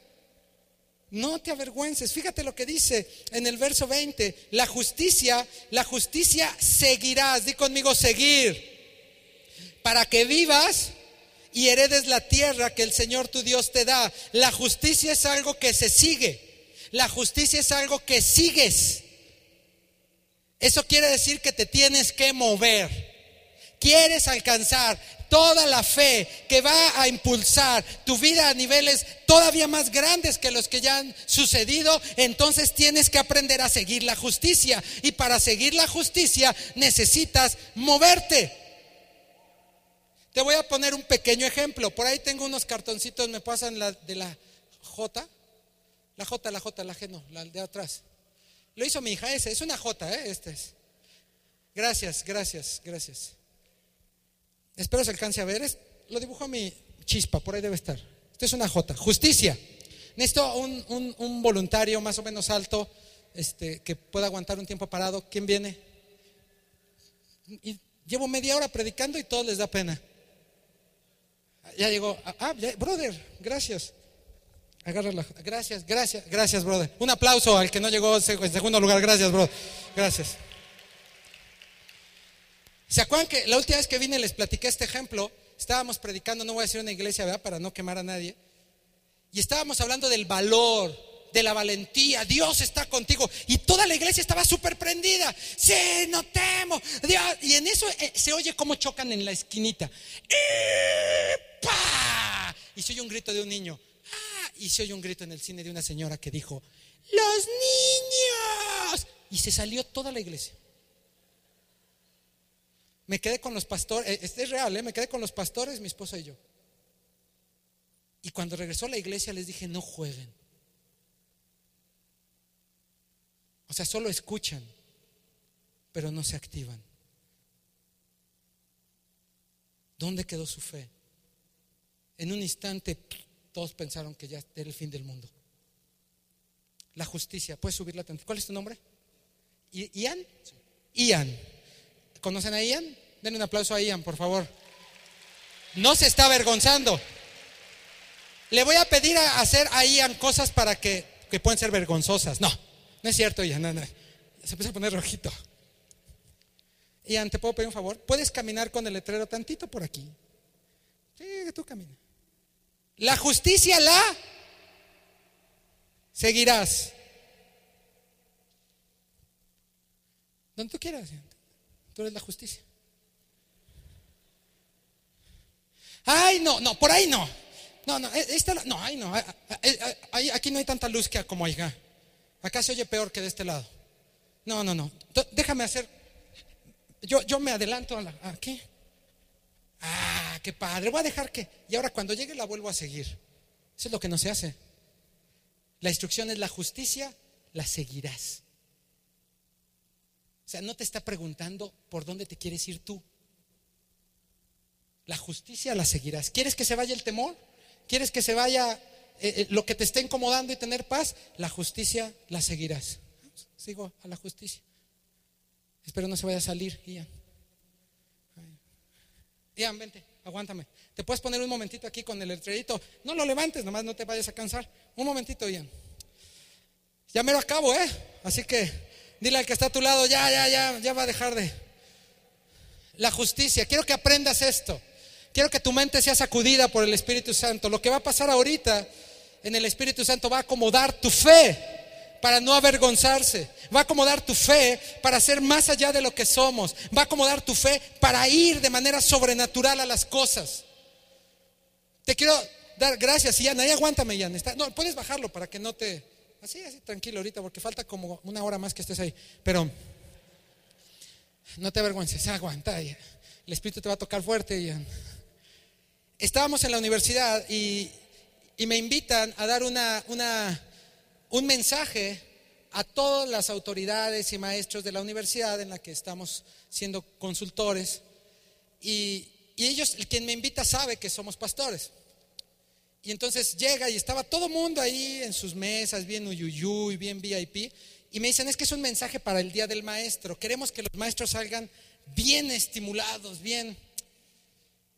No te avergüences. Fíjate lo que dice en el verso 20. La justicia, la justicia seguirás. Di conmigo seguir. Para que vivas y heredes la tierra que el Señor tu Dios te da. La justicia es algo que se sigue. La justicia es algo que sigues. Eso quiere decir que te tienes que mover quieres alcanzar toda la fe que va a impulsar tu vida a niveles todavía más grandes que los que ya han sucedido, entonces tienes que aprender a seguir la justicia. Y para seguir la justicia necesitas moverte. Te voy a poner un pequeño ejemplo. Por ahí tengo unos cartoncitos, me pasan la, de la J. La J, la J, la G, no, la de atrás. Lo hizo mi hija ese, es una J, ¿eh? Este es. Gracias, gracias, gracias. Espero se alcance a ver. Es, lo dibujó mi chispa, por ahí debe estar. Esto es una J. Justicia. Necesito un, un, voluntario más o menos alto este, que pueda aguantar un tiempo parado. ¿Quién viene? Y llevo media hora predicando y todo les da pena. Ya llegó. Ah, brother, gracias. Agárrala. Gracias, gracias, gracias, brother. Un aplauso al que no llegó en segundo lugar. Gracias, brother. Gracias. ¿Se acuerdan que la última vez que vine les platiqué este ejemplo? Estábamos predicando, no voy a decir una iglesia, ¿verdad? Para no quemar a nadie. Y estábamos hablando del valor, de la valentía. Dios está contigo. Y toda la iglesia estaba súper prendida. Sí, no temo. Y en eso eh, se oye cómo chocan en la esquinita. Y se oye un grito de un niño. ¡Ah! Y se oye un grito en el cine de una señora que dijo, los niños. Y se salió toda la iglesia. Me quedé con los pastores, este es real, ¿eh? me quedé con los pastores, mi esposa y yo. Y cuando regresó a la iglesia les dije, no jueguen. O sea, solo escuchan, pero no se activan. ¿Dónde quedó su fe? En un instante todos pensaron que ya era el fin del mundo. La justicia, ¿puedes subirla tanto? ¿Cuál es tu nombre? ¿Ian? Ian. ¿Conocen a Ian? Den un aplauso a Ian, por favor. No se está avergonzando. Le voy a pedir a hacer ahí cosas para que, que pueden ser vergonzosas. No, no es cierto, Ian. No, no. Se empieza a poner rojito. Ian, ¿te puedo pedir un favor? ¿Puedes caminar con el letrero tantito por aquí? Sí, tú camina. La justicia la seguirás. Donde tú quieras, tú eres la justicia. Ay, no, no, por ahí no. No, no, e, esta, no, ahí no. aquí no hay tanta luz que como acá. Acá se oye peor que de este lado. No, no, no. Déjame hacer. Yo, yo me adelanto a la. ¿Aquí? Ah, qué padre. Voy a dejar que. Y ahora cuando llegue la vuelvo a seguir. Eso es lo que no se hace. La instrucción es la justicia, la seguirás. O sea, no te está preguntando por dónde te quieres ir tú. La justicia la seguirás. ¿Quieres que se vaya el temor? ¿Quieres que se vaya eh, eh, lo que te esté incomodando y tener paz? La justicia la seguirás. Sigo a la justicia. Espero no se vaya a salir, Ian. Ian, vente, aguántame. ¿Te puedes poner un momentito aquí con el letrerito? No lo levantes, nomás no te vayas a cansar. Un momentito, Ian. Ya me lo acabo, ¿eh? Así que dile al que está a tu lado, ya, ya, ya, ya va a dejar de... La justicia, quiero que aprendas esto. Quiero que tu mente sea sacudida por el Espíritu Santo. Lo que va a pasar ahorita en el Espíritu Santo va a acomodar tu fe para no avergonzarse. Va a acomodar tu fe para ser más allá de lo que somos. Va a acomodar tu fe para ir de manera sobrenatural a las cosas. Te quiero dar gracias, Ian. Ahí aguántame, Ian. no, puedes bajarlo para que no te... Así, así, tranquilo ahorita, porque falta como una hora más que estés ahí. Pero no te avergüences, aguanta. El Espíritu te va a tocar fuerte, Ian estábamos en la universidad y, me invitan a dar un mensaje a todas las autoridades y maestros de la universidad en la que estamos siendo consultores. Y, ellos, el quien me invita sabe que somos pastores. Y entonces llega y estaba todo mundo ahí en sus mesas, bien uyuyuy, bien VIP. Y me dicen, es que es un mensaje para el Día del Maestro. Queremos que los maestros salgan bien estimulados, bien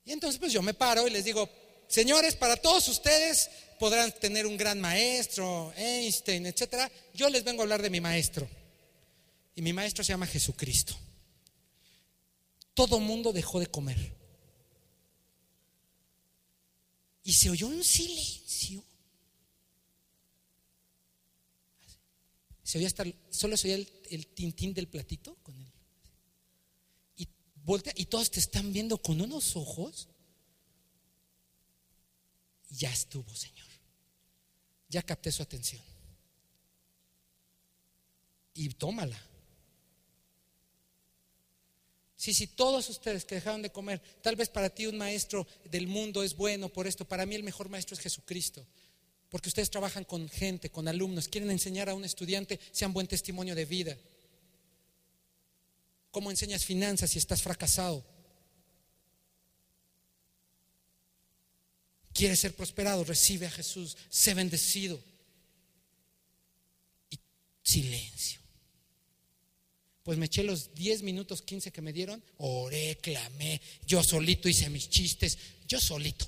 y entonces pues yo me paro y les digo, señores, para todos ustedes podrán tener un gran maestro, Einstein, etcétera. Yo les vengo a hablar de mi maestro. Y mi maestro se llama Jesucristo. Todo mundo dejó de comer. Y se oyó un silencio. Se oía hasta, solo se oía el, el tintín del platito con él voltea y todos te están viendo con unos ojos. Ya estuvo, Señor. Ya capté su atención. Y tómala. Si, si todos ustedes que dejaron de comer, tal vez para ti un maestro del mundo es bueno por esto, para mí el mejor maestro es Jesucristo. Porque ustedes trabajan con gente, con alumnos, quieren enseñar a un estudiante, sean buen testimonio de vida. ¿Cómo enseñas finanzas si estás fracasado? ¿Quieres ser prosperado? Recibe a Jesús, sé bendecido. Y silencio. Pues me eché los 10 minutos, 15 que me dieron, oré, clamé, yo solito hice mis chistes, yo solito.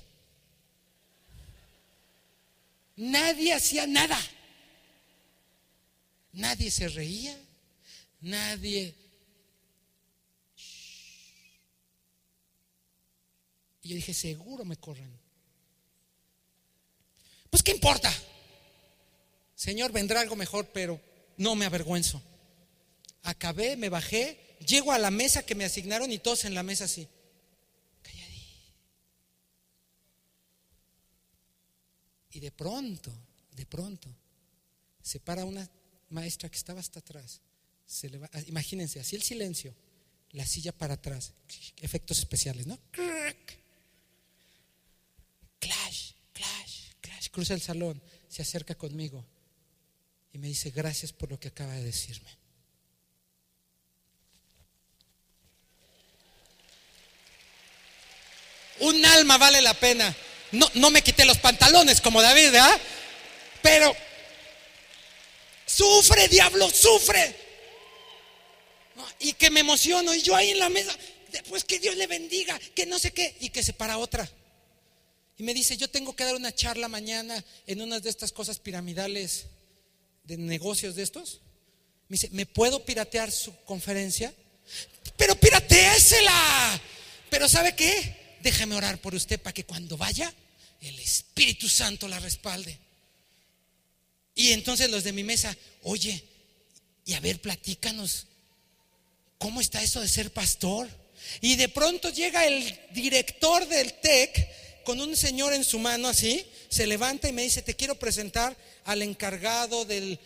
Nadie hacía nada. Nadie se reía, nadie Y yo dije, seguro me corren. Pues, ¿qué importa? Señor, vendrá algo mejor, pero no me avergüenzo. Acabé, me bajé, llego a la mesa que me asignaron y todos en la mesa así. Calladí. Y de pronto, de pronto, se para una maestra que estaba hasta atrás. Se le va, imagínense, así el silencio, la silla para atrás, efectos especiales, ¿no? Cruza el salón, se acerca conmigo y me dice, gracias por lo que acaba de decirme. Un alma vale la pena. No, no me quité los pantalones como David, ¿verdad? Pero sufre, diablo, sufre. Y que me emociono y yo ahí en la mesa, pues que Dios le bendiga, que no sé qué, y que se para otra. Y me dice, yo tengo que dar una charla mañana en una de estas cosas piramidales de negocios de estos. Me dice, ¿me puedo piratear su conferencia? Pero pirateésela. Pero ¿sabe qué? Déjame orar por usted para que cuando vaya, el Espíritu Santo la respalde. Y entonces los de mi mesa, oye, y a ver, platícanos, ¿cómo está eso de ser pastor? Y de pronto llega el director del TEC con un señor en su mano así, se levanta y me dice, te quiero presentar al encargado de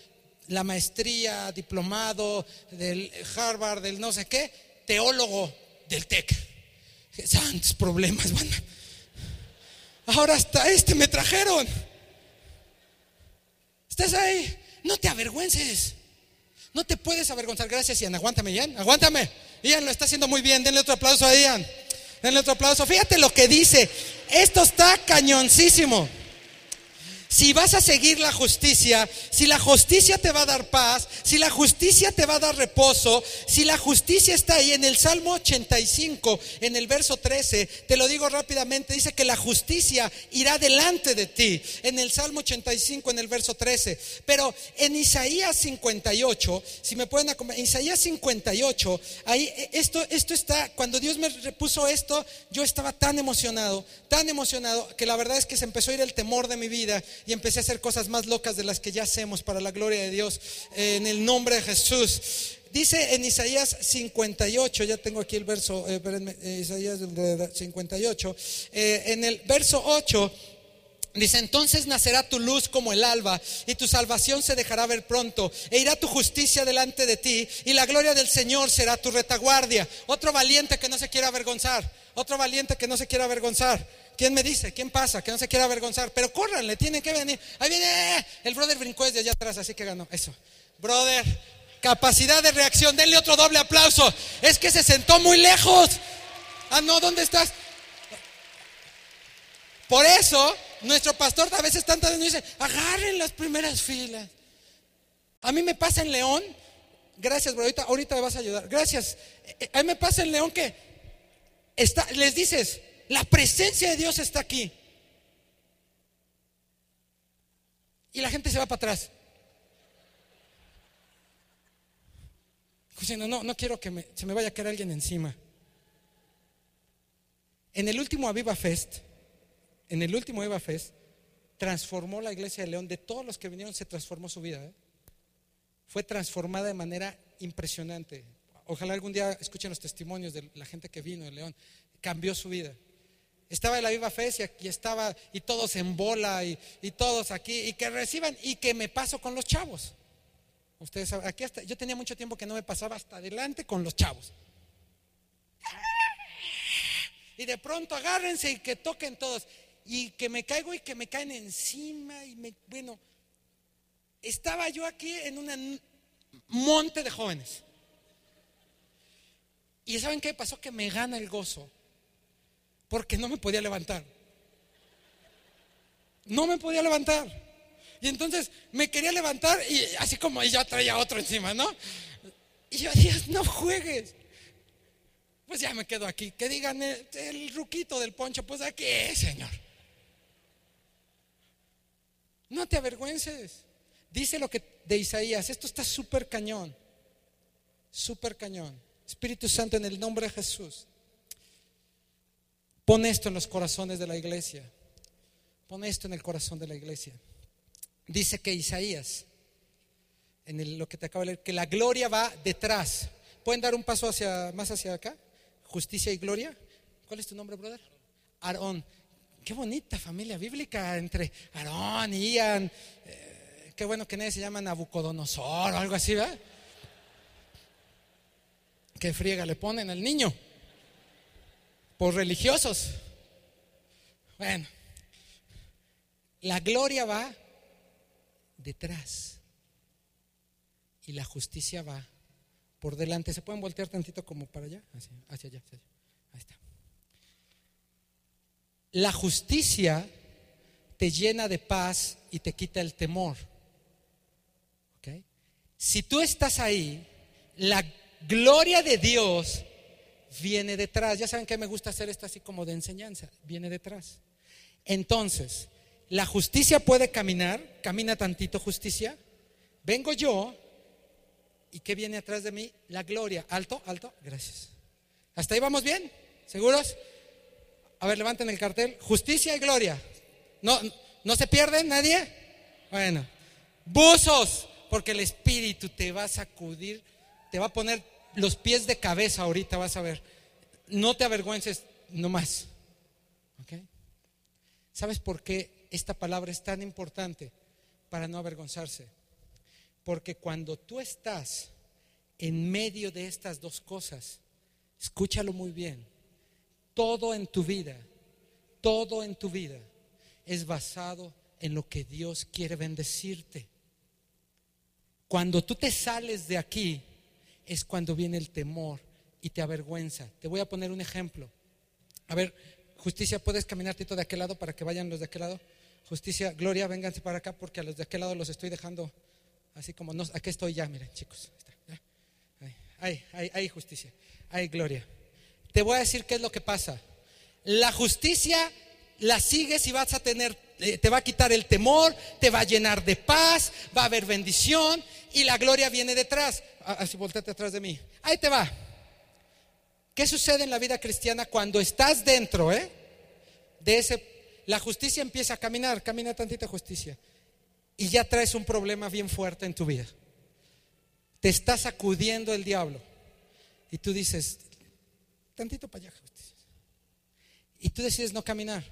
la maestría, diplomado, del Harvard, del no sé qué, teólogo del TEC. Santos problemas, [LAUGHS] van. Ahora hasta este me trajeron. ¿Estás ahí? No te avergüences. No te puedes avergonzar. Gracias, Ian. Aguántame, Ian. Aguántame. Ian lo está haciendo muy bien. Denle otro aplauso a Ian. Denle otro aplauso. Fíjate lo que dice. Esto está cañoncísimo. Si vas a seguir la justicia, si la justicia te va a dar paz, si la justicia te va a dar reposo, si la justicia está ahí en el Salmo 85, en el verso 13, te lo digo rápidamente, dice que la justicia irá delante de ti, en el Salmo 85, en el verso 13. Pero en Isaías 58, si me pueden acompañar, Isaías 58, ahí esto, esto está, cuando Dios me repuso esto, yo estaba tan emocionado, tan emocionado, que la verdad es que se empezó a ir el temor de mi vida y empecé a hacer cosas más locas de las que ya hacemos para la gloria de Dios en el nombre de Jesús. Dice en Isaías 58, ya tengo aquí el verso, eh, eh, Isaías 58, eh, en el verso 8. Dice, entonces nacerá tu luz como el alba y tu salvación se dejará ver pronto e irá tu justicia delante de ti y la gloria del Señor será tu retaguardia. Otro valiente que no se quiera avergonzar, otro valiente que no se quiera avergonzar. ¿Quién me dice? ¿Quién pasa? Que no se quiera avergonzar. Pero córranle, tienen que venir. Ahí viene. El brother brincó desde allá atrás, así que ganó. Eso. Brother, capacidad de reacción. Denle otro doble aplauso. Es que se sentó muy lejos. Ah, no, ¿dónde estás? Por eso, nuestro pastor a veces tantas veces dice, agarren las primeras filas. A mí me pasa en León. Gracias, bro. Ahorita, ahorita me vas a ayudar. Gracias. Eh, a mí me pasa en León que está, les dices, la presencia de Dios está aquí. Y la gente se va para atrás. Diciendo, no, no quiero que se me vaya a caer alguien encima. En el último Aviva Fest, en el último Aviva Fest, transformó la iglesia de León. De todos los que vinieron, se transformó su vida. ¿eh? Fue transformada de manera impresionante. Ojalá algún día escuchen los testimonios de la gente que vino de León. Cambió su vida. Estaba la viva fe y aquí estaba, y todos en bola, y, todos aquí, y que reciban, y que me paso con los chavos. Ustedes saben, aquí hasta, yo tenía mucho tiempo que no me pasaba hasta adelante con los chavos. Y de pronto agárrense y que toquen todos. Y que me caigo y que me caen encima. Y me, bueno, estaba yo aquí en un monte de jóvenes. Y ¿saben qué pasó? Que me gana el gozo porque no me podía levantar. No me podía levantar. Y entonces me quería levantar y así como ya traía otro encima, ¿no? Y yo decía, no juegues. Pues ya me quedo aquí. Que digan el, ruquito del poncho, pues aquí, Señor. No te avergüences. Dice lo que de Isaías, esto está súper cañón. Súper cañón. Espíritu Santo en el nombre de Jesús. Pon esto en los corazones de la iglesia. Pon esto en el corazón de la iglesia. Dice que Isaías, en lo que te acabo de leer, que la gloria va detrás. ¿Pueden dar un paso hacia, más hacia acá? Justicia y gloria. ¿Cuál es tu nombre, brother? Aarón. Qué bonita familia bíblica entre Aarón y Ian. Eh, qué bueno que nadie se llama Nabucodonosor o algo así, ¿verdad? Qué friega le ponen al niño por religiosos. Bueno, la gloria va detrás y la justicia va por delante. ¿Se pueden voltear tantito como para allá? Hacia, allá, Ahí está. La justicia te llena de paz y te quita el temor. Si tú estás ahí, la gloria de Dios viene detrás. Ya saben que me gusta hacer esto así como de enseñanza, viene detrás. Entonces, la justicia puede caminar, camina tantito justicia. Vengo yo y ¿qué viene atrás de mí? La gloria. Alto, alto, gracias. ¿Hasta ahí vamos bien? ¿Seguros? A ver, levanten el cartel. Justicia y gloria. ¿No, no se pierden nadie? Bueno, buzos, porque el Espíritu te va a sacudir, te va a poner los pies de cabeza ahorita, vas a ver. No te avergüences nomás. ¿Ok? ¿Sabes por qué esta palabra es tan importante para no avergonzarse? Porque cuando tú estás en medio de estas dos cosas, escúchalo muy bien, todo en tu vida, todo en tu vida es basado en lo que Dios quiere bendecirte. Cuando tú te sales de aquí es cuando viene el temor y te avergüenza. Te voy a poner un ejemplo. A ver, justicia, ¿puedes caminar Tito de aquel lado para que vayan los de aquel lado? Justicia, Gloria, vénganse para acá porque a los de aquel lado los estoy dejando así como no. Aquí estoy ya, miren, chicos. Ahí, ahí, ahí, justicia. Ahí, Gloria. Te voy a decir qué es lo que pasa. La justicia la sigues y vas a tener, eh, te va a quitar el temor, te va a llenar de paz, va a haber bendición y la gloria viene detrás. Así volteate atrás de mí. Ahí te va. ¿Qué sucede en la vida cristiana cuando estás dentro eh, de ese... La justicia empieza a caminar, camina tantita justicia. Y ya traes un problema bien fuerte en tu vida. Te está sacudiendo el diablo. Y tú dices, tantito para allá. Y tú decides no caminar.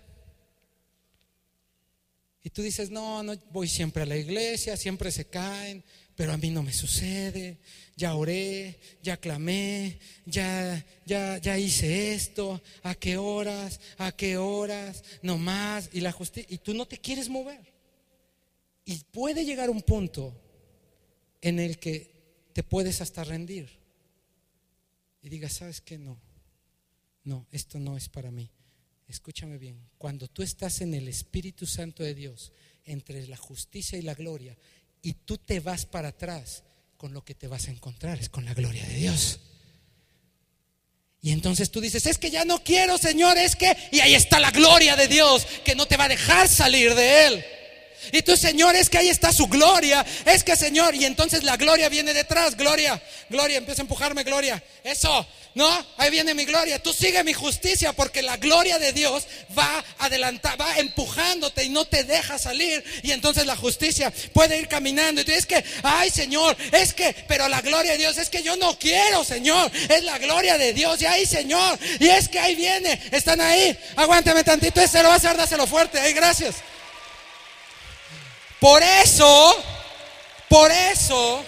Y tú dices, no, no, voy siempre a la iglesia, siempre se caen, pero a mí no me sucede. Ya oré, ya clamé, ya, ya, ya hice esto. ¿A qué horas? ¿A qué horas? No más. Y la justicia. Y tú no te quieres mover. Y puede llegar un punto en el que te puedes hasta rendir. Y digas, ¿sabes qué? No. No, esto no es para mí escúchame bien, cuando tú estás en el Espíritu Santo de Dios, entre la justicia y la gloria, y tú te vas para atrás, con lo que te vas a encontrar es con la gloria de Dios. Y entonces tú dices, es que ya no quiero, Señor, es que... Y ahí está la gloria de Dios que no te va a dejar salir de Él. Y tú, Señor, es que ahí está su gloria. Es que, Señor, y entonces la gloria viene detrás. Gloria, gloria, empieza a empujarme, gloria. Eso, ¿no? Ahí viene mi gloria. Tú sigue mi justicia porque la gloria de Dios va adelantar, va empujándote y no te deja salir. Y entonces la justicia puede ir caminando. Y tú es que, ay, Señor, es que, pero la gloria de Dios es que yo no quiero, Señor. Es la gloria de Dios. Y ahí, Señor. Y es que ahí viene. Están ahí. Aguántame tantito. Ese lo va a hacer, dáselo fuerte. Ay, gracias. Por eso, por eso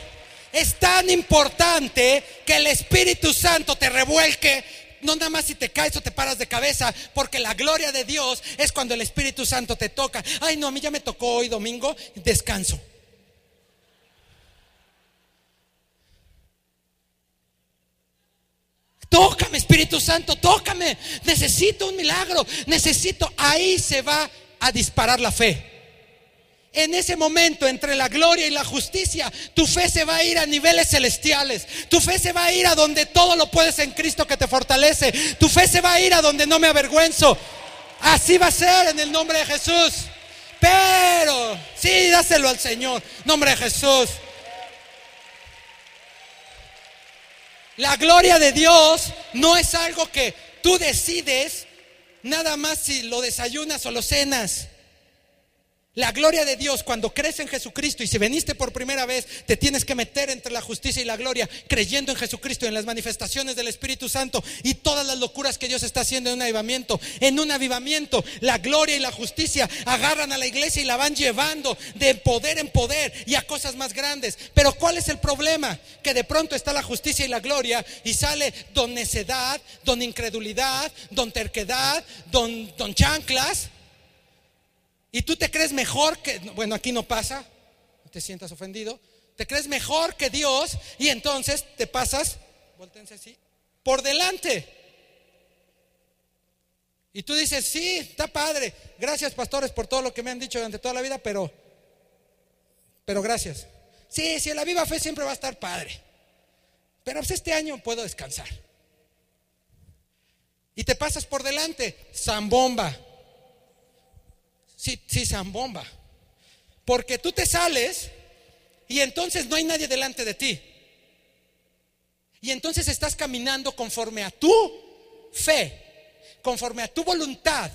es tan importante que el Espíritu Santo te revuelque. No nada más si te caes o te paras de cabeza, porque la gloria de Dios es cuando el Espíritu Santo te toca. Ay, no, a mí ya me tocó hoy domingo, descanso. Tócame, Espíritu Santo, tócame. Necesito un milagro. Necesito. Ahí se va a disparar la fe. En ese momento, entre la gloria y la justicia, tu fe se va a ir a niveles celestiales. Tu fe se va a ir a donde todo lo puedes en Cristo que te fortalece. Tu fe se va a ir a donde no me avergüenzo. Así va a ser en el nombre de Jesús. Pero, sí, dáselo al Señor. Nombre de Jesús. La gloria de Dios no es algo que tú decides nada más si lo desayunas o lo cenas. La gloria de Dios, cuando crees en Jesucristo y si veniste por primera vez, te tienes que meter entre la justicia y la gloria, creyendo en Jesucristo, en las manifestaciones del Espíritu Santo y todas las locuras que Dios está haciendo en un avivamiento. En un avivamiento, la gloria y la justicia agarran a la iglesia y la van llevando de poder en poder y a cosas más grandes. Pero ¿cuál es el problema? Que de pronto está la justicia y la gloria y sale don necedad, don incredulidad, don terquedad, don, don chanclas y tú te crees mejor que, bueno, aquí no pasa, te sientas ofendido, te crees mejor que Dios y entonces te pasas, voltense así, por delante. Y tú dices, sí, está padre, gracias pastores por todo lo que me han dicho durante toda la vida, pero, pero gracias. Sí, si la viva fe siempre va a estar padre, pero pues este año puedo descansar. Y te pasas por delante, zambomba sí, sí, zambomba. Porque tú te sales y entonces no hay nadie delante de ti. Y entonces estás caminando conforme a tu fe, conforme a tu voluntad.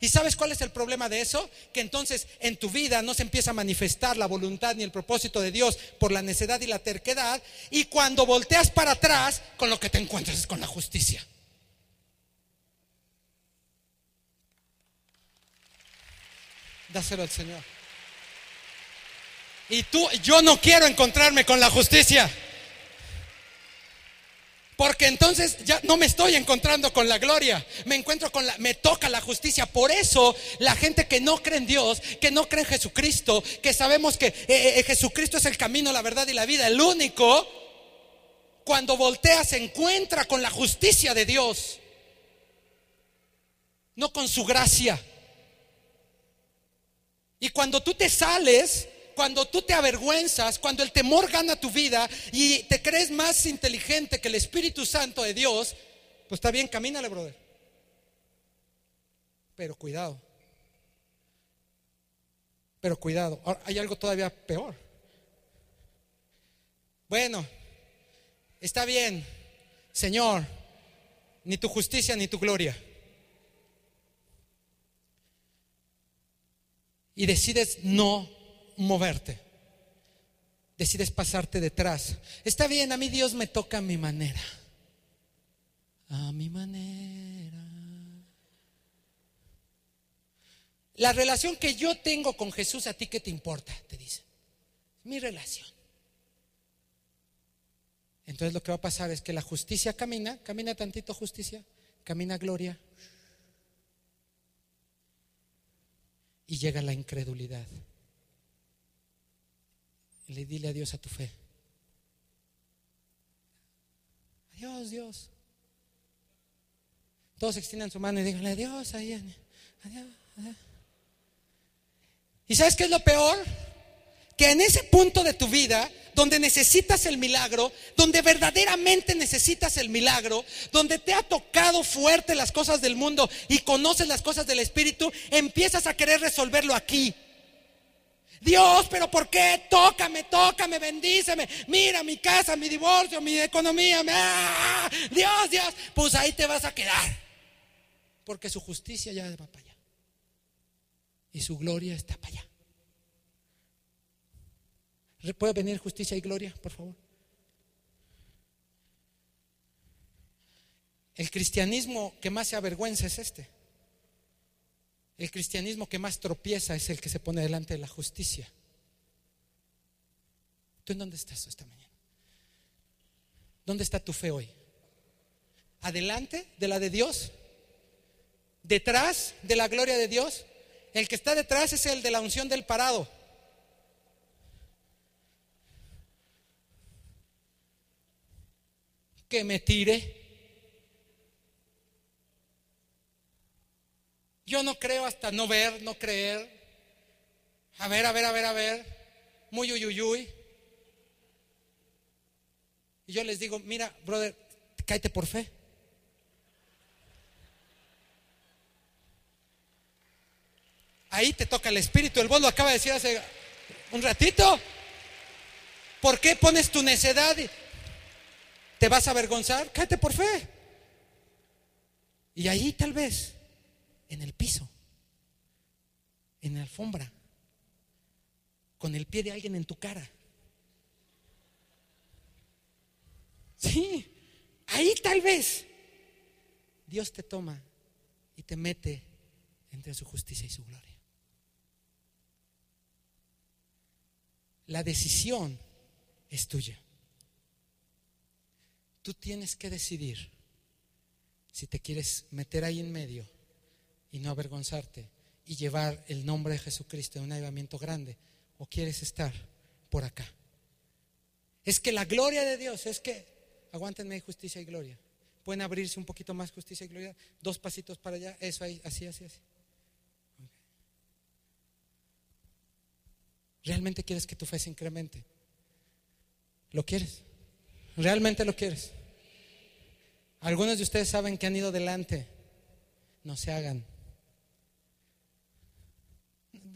¿Y sabes cuál es el problema de eso? Que entonces en tu vida no se empieza a manifestar la voluntad ni el propósito de Dios por la necedad y la terquedad. Y cuando volteas para atrás, con lo que te encuentras es con la justicia. Dáselo al Señor. Y tú, yo no quiero encontrarme con la justicia. Porque entonces ya no me estoy encontrando con la gloria, me encuentro con la, me toca la justicia. Por eso la gente que no cree en Dios, que no cree en Jesucristo, que sabemos que eh, eh, Jesucristo es el camino, la verdad y la vida, el único, cuando voltea se encuentra con la justicia de Dios, no con su gracia. Y cuando tú te sales, cuando tú te avergüenzas, cuando el temor gana tu vida y te crees más inteligente que el Espíritu Santo de Dios, pues está bien, camínale, brother. Pero cuidado. Pero cuidado. Ahora, hay algo todavía peor. Bueno, está bien, Señor, ni tu justicia ni tu gloria. Y decides no moverte. Decides pasarte detrás. Está bien, a mí Dios me toca a mi manera. A mi manera. La relación que yo tengo con Jesús, ¿a ti qué te importa? Te dice. Mi relación. Entonces lo que va a pasar es que la justicia camina, camina tantito justicia, camina gloria. Y llega la incredulidad le dile adiós a tu fe. Adiós, Dios. Todos extiendan su mano y díganle adiós, adiós, adiós. ¿Y sabes qué es lo peor? Que en ese punto de tu vida, donde necesitas el milagro, donde verdaderamente necesitas el milagro, donde te ha tocado fuerte las cosas del mundo y conoces las cosas del Espíritu, empiezas a querer resolverlo aquí. Dios, pero ¿por qué? Tócame, tócame, bendíceme. Mira mi casa, mi divorcio, mi economía. ¡ah! Dios, Dios. Pues ahí te vas a quedar. Porque su justicia ya va para allá. Y su gloria está para allá. ¿Puede venir justicia y gloria, por favor? El cristianismo que más se avergüenza es este. El cristianismo que más tropieza es el que se pone delante de la justicia. ¿Tú en dónde estás esta mañana? ¿Dónde está tu fe hoy? ¿Adelante de la de Dios? ¿Detrás de la gloria de Dios? El que está detrás es el de la unción del parado. Que me tire Yo no creo hasta no ver, no creer. A ver, a ver, a ver, a ver. Muy uyuyuy. Y yo les digo, mira, brother, cáete por fe. Ahí te toca el espíritu. El lo acaba de decir hace un ratito. ¿Por qué pones tu necedad? ¿Te vas a avergonzar? Cáete por fe. Y ahí tal vez en el piso, en la alfombra, con el pie de alguien en tu cara. Sí, ahí tal vez Dios te toma y te mete entre su justicia y su gloria. La decisión es tuya. Tú tienes que decidir si te quieres meter ahí en medio y no avergonzarte y llevar el nombre de Jesucristo en un avivamiento grande o quieres estar por acá. Es que la gloria de Dios es que, aguántenme justicia y gloria. Pueden abrirse un poquito más justicia y gloria, dos pasitos para allá, eso ahí, así, así, así. ¿Realmente quieres que tu fe se incremente? ¿Lo quieres? ¿Realmente lo quieres? Algunos de ustedes saben que han ido delante. No se hagan.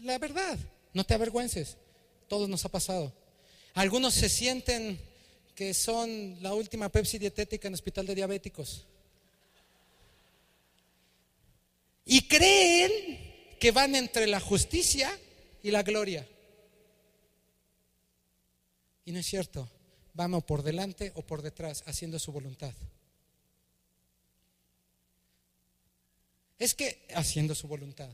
la verdad, no te avergüences. Todos nos ha pasado. Algunos se sienten que son la última Pepsi dietética en hospital de diabéticos. Y creen que van entre la justicia y la gloria. Y no es cierto. Vamos por delante o por detrás haciendo su voluntad. Es que haciendo su voluntad.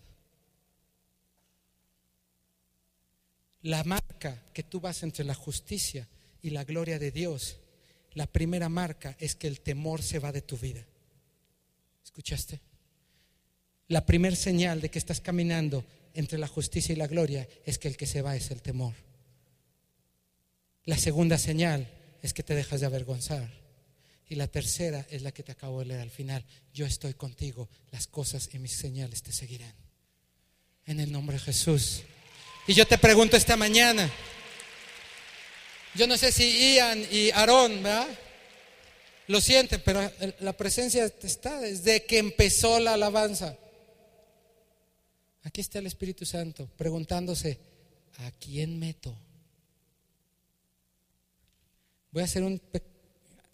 La marca que tú vas entre la justicia y la gloria de Dios, la primera marca es que el temor se va de tu vida. ¿Escuchaste? La primera señal de que estás caminando entre la justicia y la gloria es que el que se va es el temor. La segunda señal es que te dejas de avergonzar. Y la tercera es la que te acabo de leer al final. Yo estoy contigo, las cosas y mis señales te seguirán. En el nombre de Jesús. Y yo te pregunto esta mañana, yo no sé si Ian y Aarón, ¿verdad? Lo sienten, pero la presencia está desde que empezó la alabanza. Aquí está el Espíritu Santo preguntándose, ¿a quién meto? Voy a hacer un...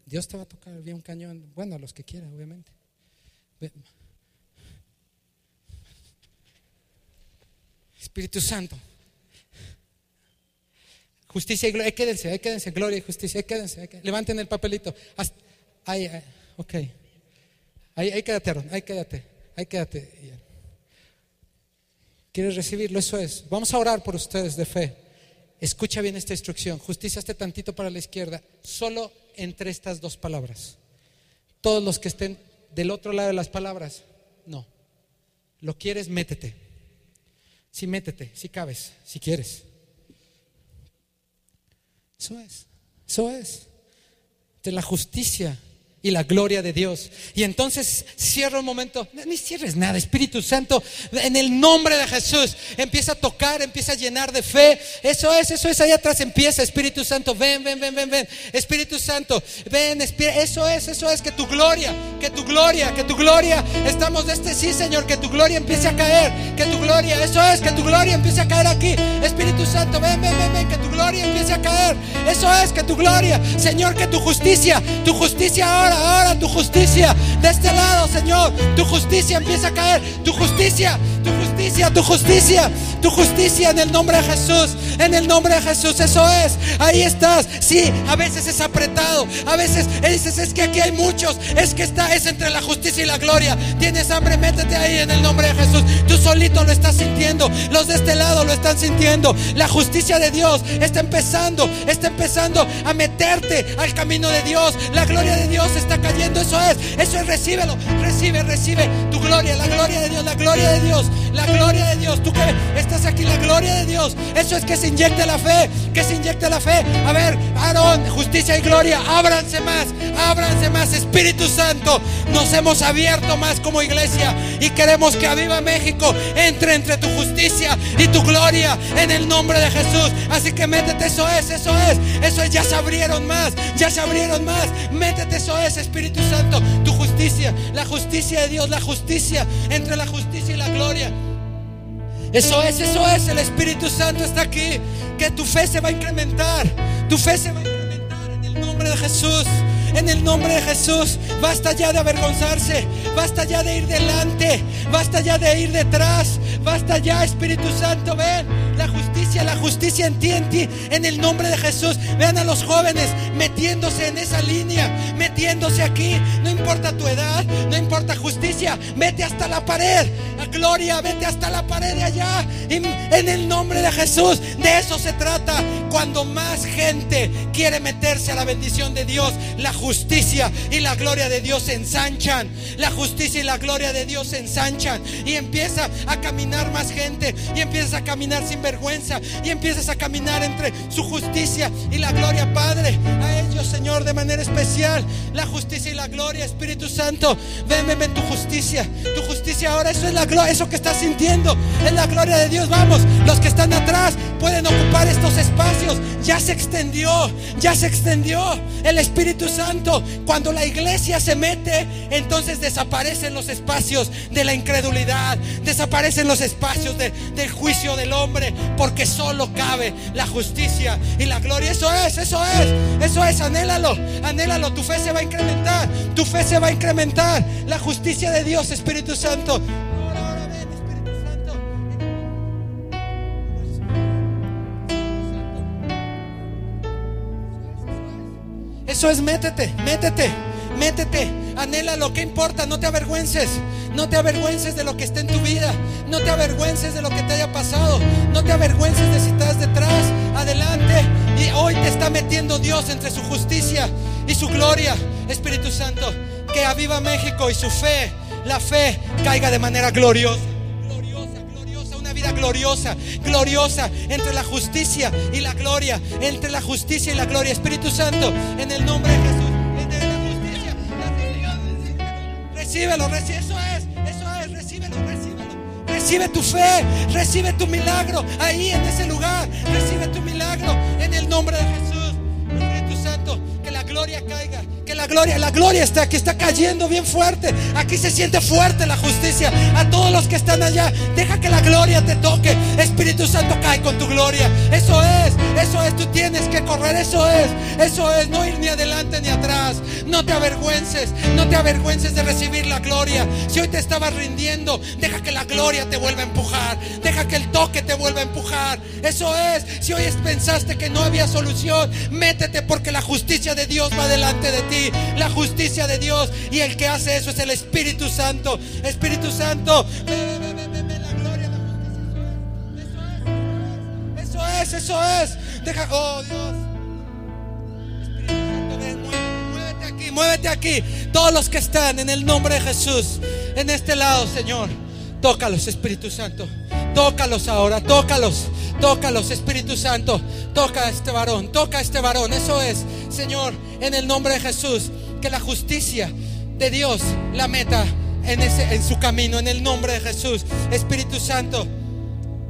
Dios te va a tocar bien un cañón. Bueno, a los que quieran, obviamente. Espíritu Santo. Justicia y gloria. quédense, ahí quédense. Gloria y justicia. Ahí quédense. Levanten el papelito. Ahí, ok. Ahí, ahí quédate, Aaron. Ahí quédate. Ahí quédate. ¿Quieres recibirlo? Eso es. Vamos a orar por ustedes de fe. Escucha bien esta instrucción. Justicia este tantito para la izquierda. Solo entre estas dos palabras. Todos los que estén del otro lado de las palabras, no. Lo quieres, métete. Si métete, si cabes, si quieres. Eso es, eso es. De la justicia y la gloria de Dios. Y entonces cierra un momento, ni cierres nada, Espíritu Santo, en el nombre de Jesús, empieza a tocar, empieza a llenar de fe. Eso es, eso es, allá atrás empieza, Espíritu Santo, ven, ven, ven, ven, ven. Espíritu Santo, ven, eso es, eso es, que tu gloria, que tu gloria, que tu gloria, estamos de este sí, Señor, que tu gloria empiece a caer, que tu gloria, eso es, que tu gloria empiece a caer aquí. Espíritu Santo, ven, ven, ven, ven, que tu gloria empiece a caer. Eso es, que tu gloria, Señor, que tu justicia, tu justicia ahora ahora tu justicia. De este lado, Señor, tu justicia empieza a caer. Tu justicia, tu justicia, tu justicia, tu justicia en el nombre de Jesús. En el nombre de Jesús, eso es. Ahí estás. Sí, a veces es apretado. A veces dices, es que aquí hay muchos. Es que está, es entre la justicia y la gloria. Tienes hambre, métete ahí en el nombre de Jesús. Tú solito lo estás sintiendo. Los de este lado lo están sintiendo. La justicia de Dios está empezando, está empezando a meterte al camino de Dios. La gloria de Dios está cayendo. Eso es, eso es, recíbelo. Recibe, recibe tu gloria, la gloria de Dios, la gloria de Dios, la gloria de Dios. Tú que estás aquí, la gloria de Dios. Eso es que se inyecte la fe, que se inyecte la fe. A ver, Aarón, justicia y gloria, ábranse más, ábranse más. Espíritu Santo, nos hemos abierto más como iglesia y queremos que Aviva México entre entre tu justicia y tu gloria en el nombre de Jesús. Así que métete, eso es, eso es, eso es, ya se abrieron más, ya se abrieron más. Métete, eso es, Espíritu Santo, tu justicia, la justicia de Dios, la justicia entre la justicia y la gloria. Eso es, eso es, el Espíritu Santo está aquí. Que tu fe se va a incrementar, tu fe se va a incrementar en el nombre de Jesús en el nombre de Jesús. Basta ya de avergonzarse, basta ya de ir delante, basta ya de ir detrás, basta ya, Espíritu Santo, ven la justicia, la justicia en ti, en ti, en el nombre de Jesús. Vean a los jóvenes metiéndose en esa línea, metiéndose aquí, no importa tu edad, no importa justicia, vete hasta la pared, la gloria, vete hasta la pared de allá, en el nombre de Jesús, de eso se trata. Cuando más gente quiere meterse a la bendición de Dios, la justicia y la gloria de Dios se ensanchan. La justicia y la gloria de Dios se ensanchan. Y empieza a caminar más gente. Y empiezas a caminar sin vergüenza. Y empiezas a caminar entre su justicia y la gloria, Padre. A ellos, Señor, de manera especial. La justicia y la gloria, Espíritu Santo. Ven, ven, tu justicia. Tu justicia ahora, eso es la gloria. Eso que estás sintiendo es la gloria de Dios. Vamos, los que están atrás pueden ocupar espacios. ya se extendió, ya se extendió el Espíritu Santo. Cuando la iglesia se mete, entonces desaparecen los espacios de la incredulidad, desaparecen los espacios del juicio del hombre, porque solo cabe la justicia y la gloria. Eso es, eso es, eso es, anhélalo, anhélalo. Tu fe se va a incrementar, tu fe se va a incrementar. La justicia de Dios, Espíritu Santo. Es métete, métete, métete, anhela lo que importa, no te avergüences, no te avergüences de lo que está en tu vida, no te avergüences de lo que te haya pasado, no te avergüences de si estás detrás, adelante. Y hoy te está metiendo Dios entre su justicia y su gloria, Espíritu Santo, que aviva México y su fe, la fe caiga de manera gloriosa gloriosa, gloriosa entre la justicia y la gloria, entre la justicia y la gloria. Espíritu Santo, en el nombre de Jesús, entre la justicia, recíbelo, recíbelo, eso es, eso es, recíbelo, recíbelo. Recibe tu fe, recibe tu milagro ahí en ese lugar, recibe tu milagro en el nombre de Jesús. Espíritu Santo, que la gloria caiga la gloria, la gloria está aquí, está cayendo bien fuerte. Aquí se siente fuerte la justicia. A todos los que están allá, deja que la gloria te toque. Espíritu Santo cae con tu gloria. Eso es, eso es, tú tienes que correr. Eso es, eso es, no ir ni adelante ni atrás. No te avergüences, no te avergüences de recibir la gloria. Si hoy te estabas rindiendo, deja que la gloria te vuelva a empujar. Deja que el toque te vuelva a empujar. Eso es, si hoy pensaste que no había solución, métete porque la justicia de Dios va delante de ti la justicia de Dios. Y el que hace eso es el Espíritu Santo. Espíritu Santo, la justicia. Eso es, eso es. Deja, oh Dios. Espíritu Santo, muévete aquí, muévete aquí. Todos los que están en el nombre de Jesús, en este lado, Señor. Tócalos, Espíritu Santo. Tócalos ahora, tócalos, tócalos, Espíritu Santo. Toca a este varón, toca a este varón. Eso es, Señor, en el nombre de Jesús. Que la justicia de Dios la meta en, ese, en su camino, en el nombre de Jesús. Espíritu Santo,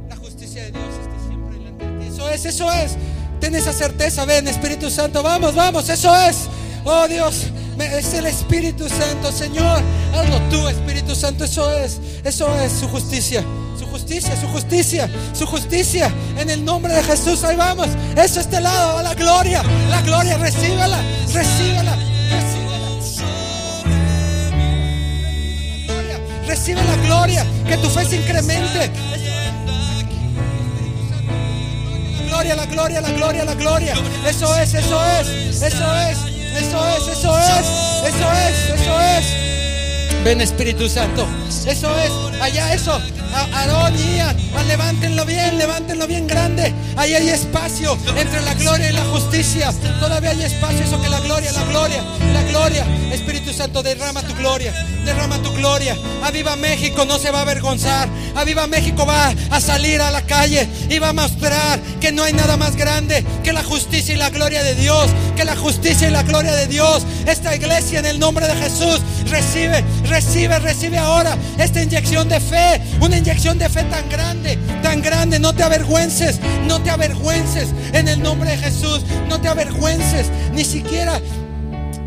la justicia de Dios esté siempre delante de ti. Eso es, eso es. Ten esa certeza, ven, Espíritu Santo. Vamos, vamos, eso es. Oh Dios, es el Espíritu Santo, Señor. Hazlo tú, Espíritu Santo. Eso es, eso es su justicia justicia, su justicia, su justicia. En el nombre de Jesús, ahí vamos. Eso este lado, la gloria, la gloria, recíbela, recíbela, Recibe la gloria, que tu fe se incremente. Gloria, la gloria, la gloria, la gloria. Eso es, eso es, eso es, eso es, eso es, eso es, eso es. Ven Espíritu Santo, eso es, allá eso, Aarón y ah, levántenlo bien, levántenlo bien grande. Ahí hay espacio entre la gloria y la justicia. Todavía hay espacio, eso que la gloria, la gloria, la gloria. Espíritu Santo, derrama tu gloria, derrama tu gloria. Aviva México, no se va a avergonzar. Aviva México va a salir a la calle y va a mostrar que no hay nada más grande que la justicia y la gloria de Dios. Que la justicia y la gloria de Dios. Esta iglesia en el nombre de Jesús recibe, recibe, recibe ahora esta inyección de fe. Una inyección de fe tan grande, tan grande. No te avergüences, no te avergüences en el nombre de Jesús. No te avergüences ni siquiera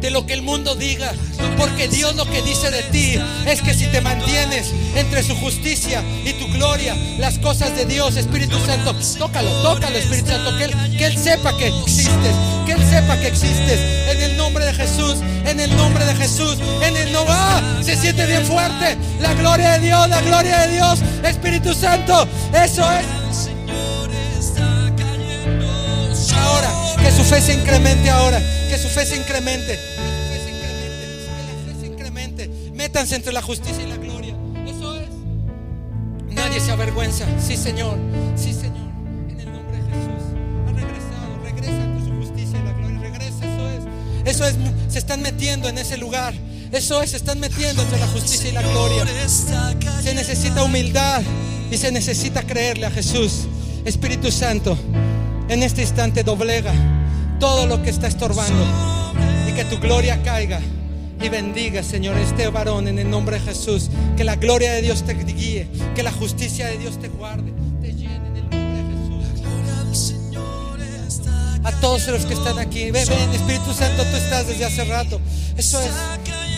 de lo que el mundo diga. Porque Dios lo que dice de ti es que si te mantienes entre su justicia y tu gloria, las cosas de Dios, Espíritu Santo, tócalo, tócalo, Espíritu Santo, que Él, que él sepa que existes, que Él sepa que existes. En el nombre de Jesús, en el nombre de Jesús, en el nombre, ¡ah! se siente bien fuerte. La gloria de Dios, la gloria de Dios, Espíritu Santo, eso es. Ahora, que su fe se incremente ahora que su fe se incremente. Que la fe se incremente. Métanse entre la justicia y la gloria. Eso es. Nadie se avergüenza. Sí, Señor. Sí, Señor. En el nombre de Jesús. Ha regresado. Regresa ante su justicia y la gloria. Regresa. Eso es. Eso es. Se están metiendo en ese lugar. Eso es. Se están metiendo entre la justicia y la gloria. Se necesita humildad. Y se necesita creerle a Jesús. Espíritu Santo. En este instante doblega todo lo que está estorbando y que tu gloria caiga y bendiga, Señor, este varón en el nombre de Jesús. Que la gloria de Dios te guíe, que la justicia de Dios te guarde, te llene en el nombre de Jesús. a todos los que están aquí. Ven, ven, Espíritu Santo, tú estás desde hace rato. Eso es,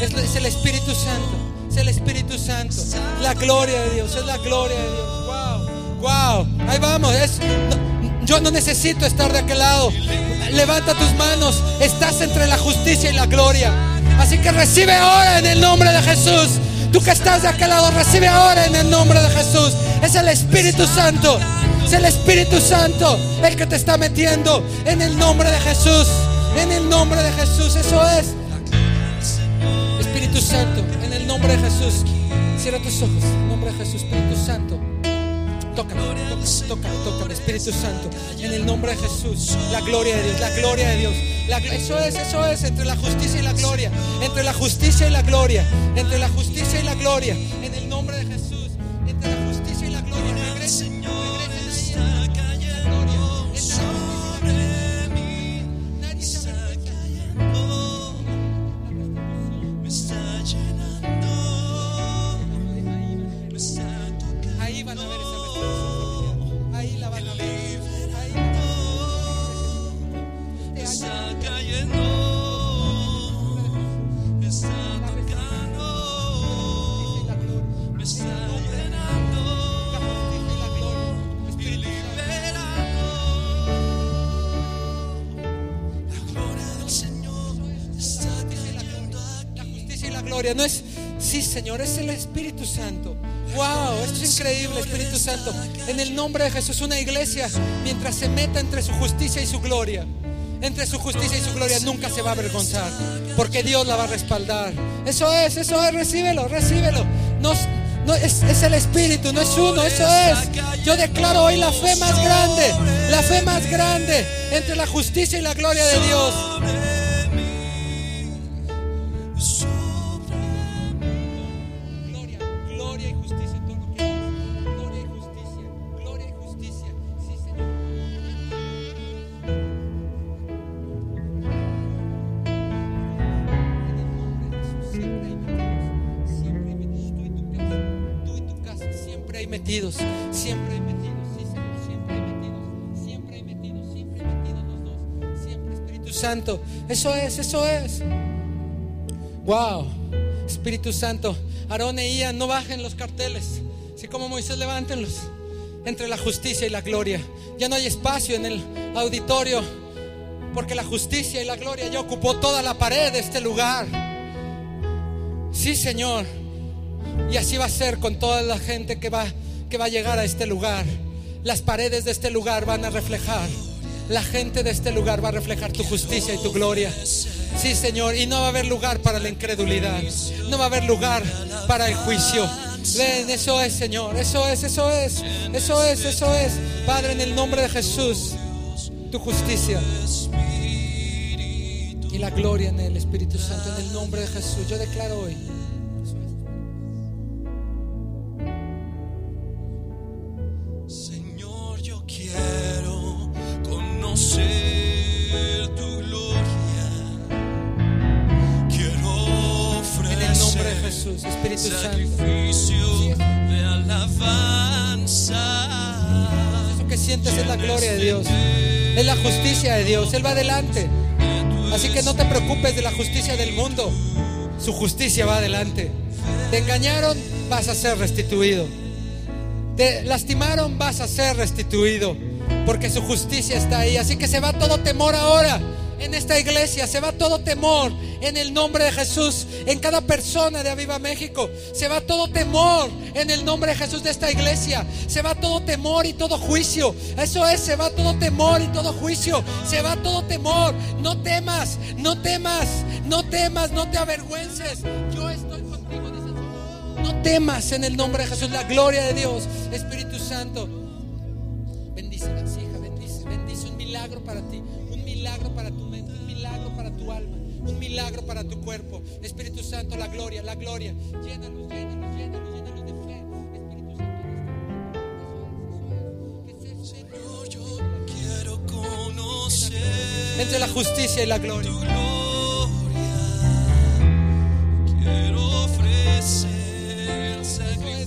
es, es el Espíritu Santo. Es el Espíritu Santo. La gloria de Dios, es la gloria de Dios. Wow, wow. Ahí vamos. Es, no- yo no necesito estar de aquel lado. Levanta tus manos. Estás entre la justicia y la gloria. Así que recibe ahora en el nombre de Jesús. Tú que estás de aquel lado, recibe ahora en el nombre de Jesús. Es el Espíritu Santo. Es el Espíritu Santo el que te está metiendo en el nombre de Jesús. En el nombre de Jesús. Eso es. Espíritu Santo, en el nombre de Jesús. Cierra tus ojos. En el nombre de Jesús. Espíritu Santo. Tócame, tócame, tócame, Espíritu Santo. En el nombre de Jesús. La gloria de Dios, la gloria de Dios. La eso es, eso es, entre la justicia y la gloria. Entre la justicia y la gloria. Entre la justicia y la gloria. En el nombre de Jesús. Entre la justicia y la gloria. Regresen, Santo. Wow, esto es increíble, Espíritu Santo. En el nombre de Jesús, una iglesia, mientras se meta entre su justicia y su gloria, entre su justicia y su gloria, nunca se va a avergonzar, porque Dios la va a respaldar. Eso es, eso es, recíbelo, recíbelo. No, no, es el Espíritu, no es uno, eso es. Yo declaro hoy la fe más grande, la fe más grande entre la justicia y la gloria de Dios. Santo. Eso es, eso es. Wow, Espíritu Santo, Aarón e Ian, no bajen los carteles, así como Moisés, levántenlos entre la justicia y la gloria. Ya no hay espacio en el auditorio, porque la justicia y la gloria ya ocupó toda la pared de este lugar. Sí, Señor, y así va a ser con toda la gente que va, que va a llegar a este lugar. Las paredes de este lugar van a reflejar. La gente de este lugar va a reflejar tu justicia y tu gloria. Sí, Señor, y no va a haber lugar para la incredulidad. No va a haber lugar para el juicio. Ven, eso es, Señor. Eso es, eso es. Eso es, eso es. Padre, en el nombre de Jesús, tu justicia y la gloria en el Espíritu Santo, en el nombre de Jesús. Yo declaro hoy. Espíritu Santo. de alabanza. Eso que sientes es la gloria de Dios. Es la justicia de Dios. Él va adelante. Así que no te preocupes de la justicia del mundo. Su justicia va adelante. Te engañaron, vas a ser restituido. Te lastimaron, vas a ser restituido. Porque su justicia está ahí. Así que se va todo temor ahora. En esta iglesia se va todo temor en el nombre de Jesús. En cada persona de Aviva México se va todo temor en el nombre de Jesús de esta iglesia. Se va todo temor y todo juicio. Eso es, se va todo temor y todo juicio. Se va todo temor. No temas, no temas, no temas, no te avergüences. Yo estoy contigo. No temas en el nombre de Jesús. La gloria de Dios, Espíritu Santo. Bendícelas, hija, bendice, bendice un milagro para ti, un milagro para tu un milagro para tu cuerpo. Espíritu Santo, la gloria, la gloria. Llénalos, llénalos, llénalos, de fe. Espíritu Santo, entre la justicia y la gloria. Quiero ofrecer.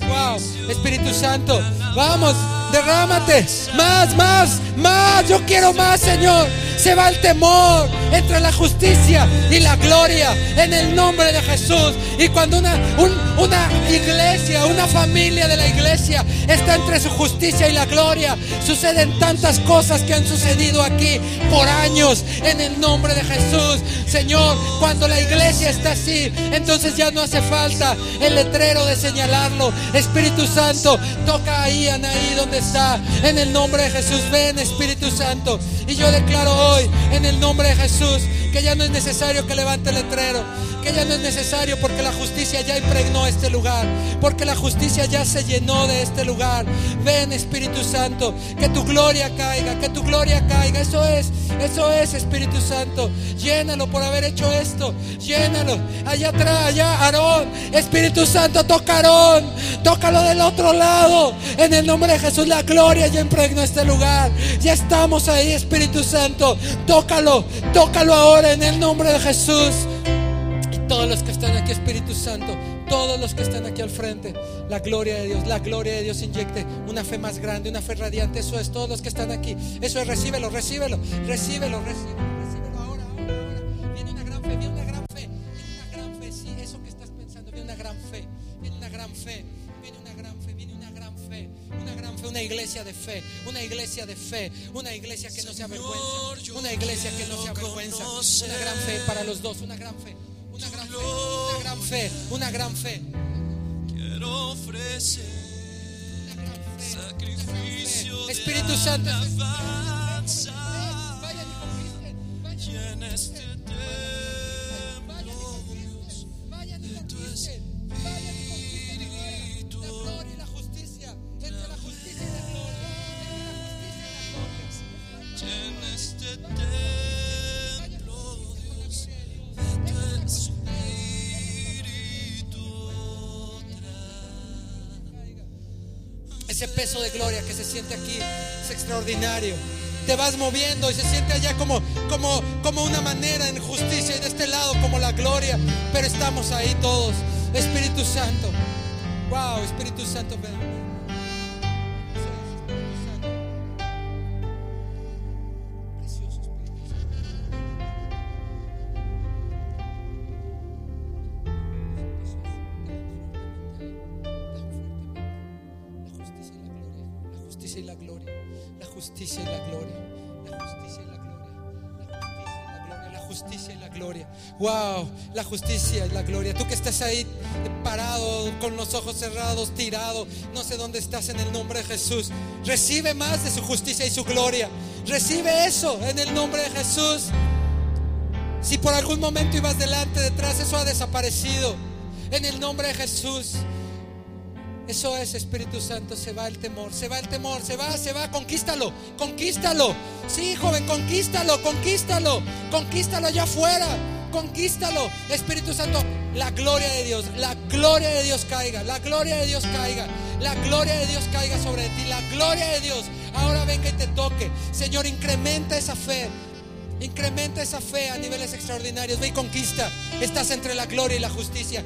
Wow, Espíritu Santo, vamos, derrámate, más, más, más. Yo quiero más, Señor. Se va el temor entre la justicia y la gloria en el nombre de Jesús. Y cuando una, un- una iglesia, una familia de la iglesia está entre su justicia y la gloria, suceden tantas cosas que han sucedido aquí por años en el nombre de Jesús. Señor, cuando la iglesia está así, entonces ya no hace falta el letrero de señalarlo. Espíritu Santo, toca ahí, Anaí, donde está. En el nombre de Jesús, ven Espíritu Santo. Y yo declaro hoy, en el nombre de Jesús, que ya no es necesario que levante el letrero. Que ya no es necesario porque la justicia ya impregnó este lugar. Porque la justicia ya se llenó de este lugar. Ven Espíritu Santo, que tu gloria caiga, que tu gloria caiga. Eso es, eso es Espíritu Santo. Llénalo por haber hecho esto. Llénalo. Allá atrás, allá, Aarón. Espíritu Santo, toca Aarón. Tócalo del otro lado. En el nombre de Jesús, la gloria ya impregnó este lugar. Ya estamos ahí, Espíritu Santo. Tócalo, tócalo ahora en el nombre de Jesús. Todos los que están aquí, Espíritu Santo, todos los que están aquí al frente, la gloria de Dios, la gloria de Dios inyecte una fe más grande, una fe radiante. Eso es, todos los que están aquí. Eso es, recíbelo, recíbelo, recíbelo, recíbelo, recíbelo ahora, ahora, ahora. Viene una gran fe, viene una gran fe, viene una gran fe. Sí, eso que estás pensando, viene una gran fe, viene una gran fe, viene una gran fe, viene una gran fe, una gran fe, una iglesia de fe, una iglesia de fe, una iglesia que no se avergüenza, una iglesia que no se avergüenza, una gran fe para los dos, una gran fe, una gran fe, una gran fe. Quiero ofrecer sacrificio Espíritu Santo, se siente aquí es extraordinario. Te vas moviendo y se siente allá como, como, como una manera en justicia y de este lado como la gloria. Pero estamos ahí todos. Espíritu Santo. Wow, Espíritu Santo, ven. La justicia y la gloria. Tú que estás ahí parado, con los ojos cerrados, tirado, no sé dónde estás en el nombre de Jesús. Recibe más de su justicia y su gloria. Recibe eso en el nombre de Jesús. Si por algún momento ibas delante, detrás, eso ha desaparecido. En el nombre de Jesús. Eso es Espíritu Santo, se va el temor, se va el temor, se va, se va, conquístalo, conquístalo. Sí, joven, conquístalo, conquístalo, conquístalo allá afuera, conquístalo. Espíritu Santo, la gloria de Dios, la gloria de Dios caiga, la gloria de Dios caiga, la gloria de Dios caiga sobre ti, la gloria de Dios ahora venga y te toque. Señor, incrementa esa fe. Incrementa esa fe a niveles extraordinarios. Ve y conquista. Estás entre la gloria y la justicia.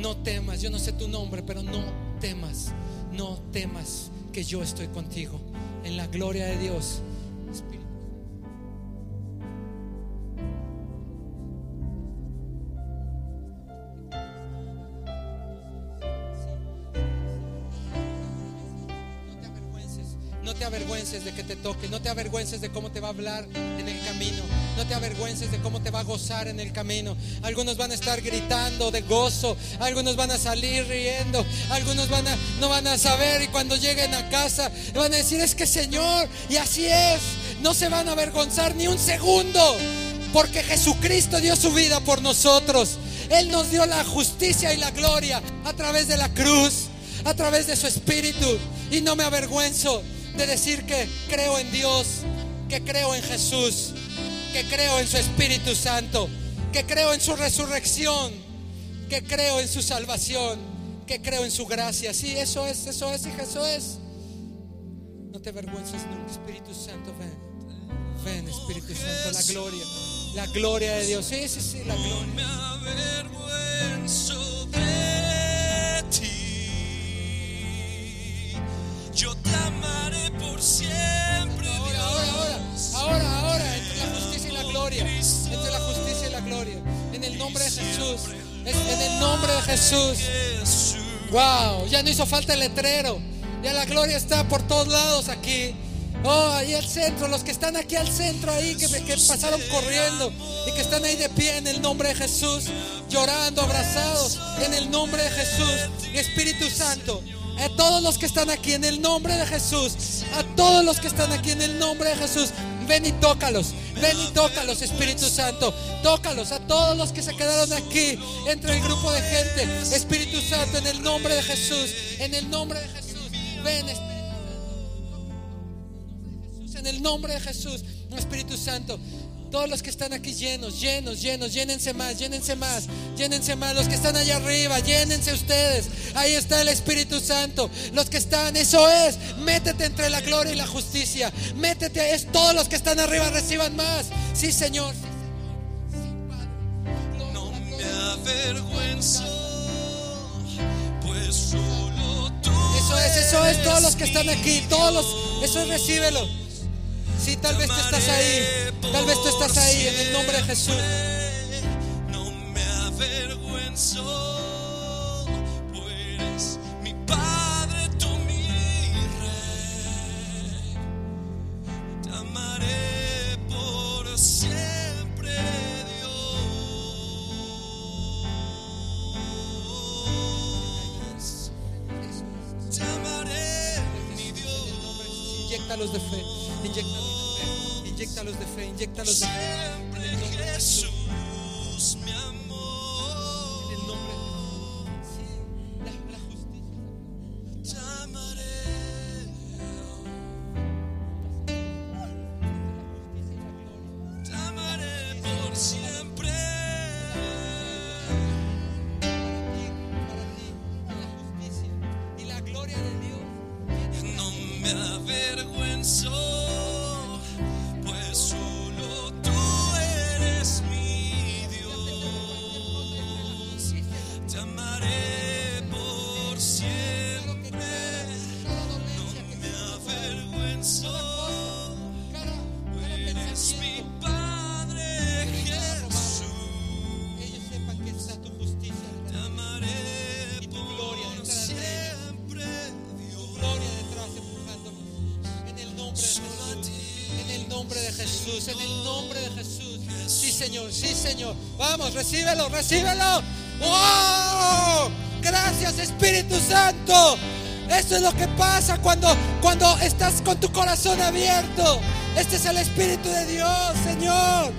No temas. Yo no sé tu nombre, pero no temas, no temas que yo estoy contigo. En la gloria de Dios. No te avergüences, no te avergüences de que te toque, no te avergüences de cómo te va a hablar en el camino, no te avergüences de cómo te va a gozar en el camino. Algunos van a estar gritando de gozo, algunos van a salir riendo, algunos van a no van a saber y cuando lleguen a casa van a decir es que Señor, y así es, no se van a avergonzar ni un segundo, porque Jesucristo dio su vida por nosotros. Él nos dio la justicia y la gloria a través de la cruz, a través de su espíritu. Y no me avergüenzo de decir que creo en Dios, que creo en Jesús, que creo en su Espíritu Santo, que creo en su resurrección. que creo en su salvación, que creo en su gracia. Sí, eso es, eso es, hija, eso es. No te avergüences nunca, Espíritu Santo, ven. Ven, Espíritu Santo, la gloria, la gloria de Dios. Sí, sí, sí, la No gloria. me avergüenzo de ti. Yo te amaré por siempre, Ahora, ahora, Dios. ahora, ahora, ahora, gloria, entre la justicia y la gloria, en el nombre de Jesús, es- en el nombre de. Jesús. Wow, ya no hizo falta el letrero, ya la gloria está por todos lados aquí. Oh, ahí al centro, los que están aquí al centro, ahí que, que pasaron corriendo y que están ahí de pie en el nombre de Jesús, llorando, abrazados en el nombre de Jesús, Espíritu Santo. A todos los que están aquí en el nombre de Jesús, a todos los que están aquí en el nombre de Jesús, ven y tócalos, ven y tócalos, Espíritu Santo, tócalos a todos los que se quedaron aquí entre el grupo de gente, Espíritu Santo, en el nombre de Jesús, en el nombre de Jesús, ven, Espíritu Jesús, en el nombre de Jesús, Espíritu Santo. Todos los que están aquí llenos, llenos, llenos, llénense más, llénense más, llénense más. Los que están allá arriba, llénense ustedes. Ahí está el Espíritu Santo. Los que están, eso es. Métete entre la gloria y la justicia. Métete, es todos los que están arriba reciban más. Sí, Señor. No me avergüenzo, pues solo tú. Eso es, eso es. Todos los que están aquí, todos los, eso es, recíbelo. Sí, tal vez tú estás ahí. Tal vez tú estás ahí en el nombre de Jesús. No me avergüenzo, pues mi Padre, tú mi Rey. Te amaré por siempre, Dios. Te amaré, mi Dios. Inyectalos de fe, inyectalos de fe, inyectalos de fe, inyectalos de fe. Siempre Jesús, recíbelo. ¡Wow! Gracias, Espíritu Santo. Esto es lo que pasa cuando, cuando estás con tu corazón abierto. Este es el Espíritu de Dios, Señor.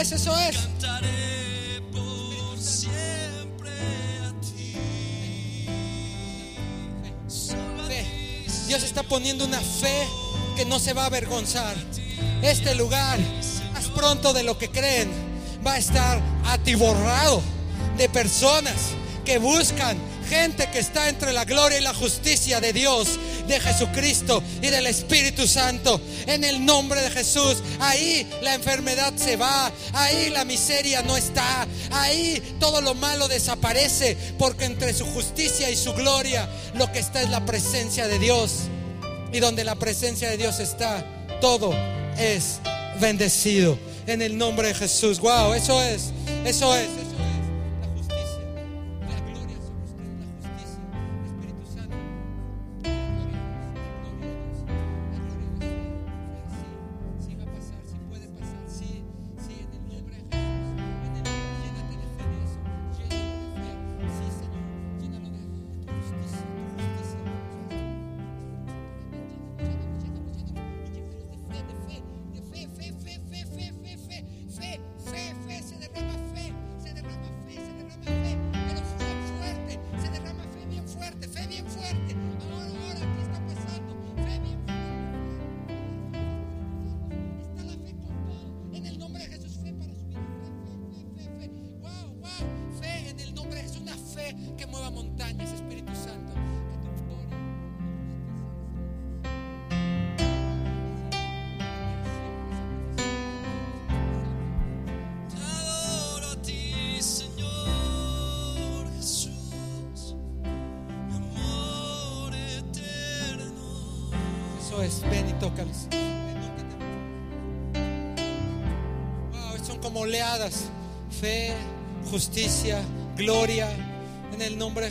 Es, eso es. cantaré por siempre. Dios está poniendo una fe que no se va a avergonzar. Este lugar, más pronto de lo que creen, va a estar atiborrado de personas que buscan gente que está entre la gloria y la justicia de Dios, de Jesucristo y del Espíritu Santo. En el nombre de Jesús, ahí la enfermedad se va, ahí la miseria no está, ahí todo lo malo desaparece, porque entre su justicia y su gloria lo que está es la presencia de Dios. Y donde la presencia de Dios está, todo es bendecido. En el nombre de Jesús. Wow, eso es, eso es,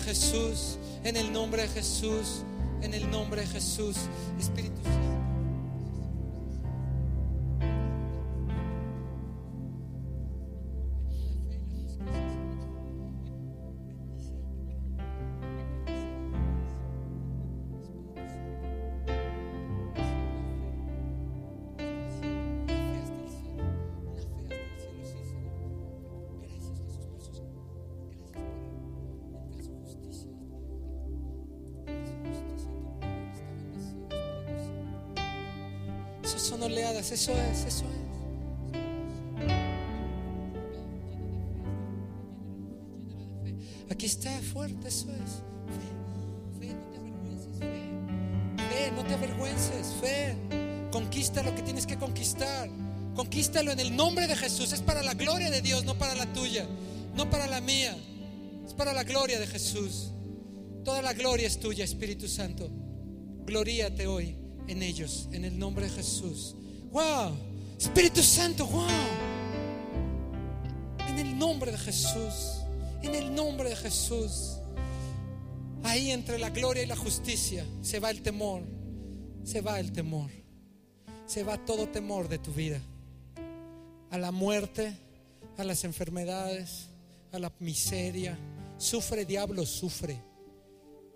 Jesús, en el nombre de Jesús, en el nombre de Jesús. Espíritu Santo. Eso es, eso es. Aquí está fuerte, eso es. Fe, fe, no te avergüences, fe. Fe, no te avergüences, fe. Conquista lo que tienes que conquistar. Conquístalo en el nombre de Jesús. Es para la gloria de Dios, no para la tuya, no para la mía. Es para la gloria de Jesús. Toda la gloria es tuya, Espíritu Santo. Gloríate hoy en ellos, en el nombre de Jesús. Wow, Espíritu Santo, wow. En el nombre de Jesús, en el nombre de Jesús. Ahí entre la gloria y la justicia se va el temor, se va el temor, se va todo temor de tu vida. A la muerte, a las enfermedades, a la miseria. Sufre, diablo, sufre.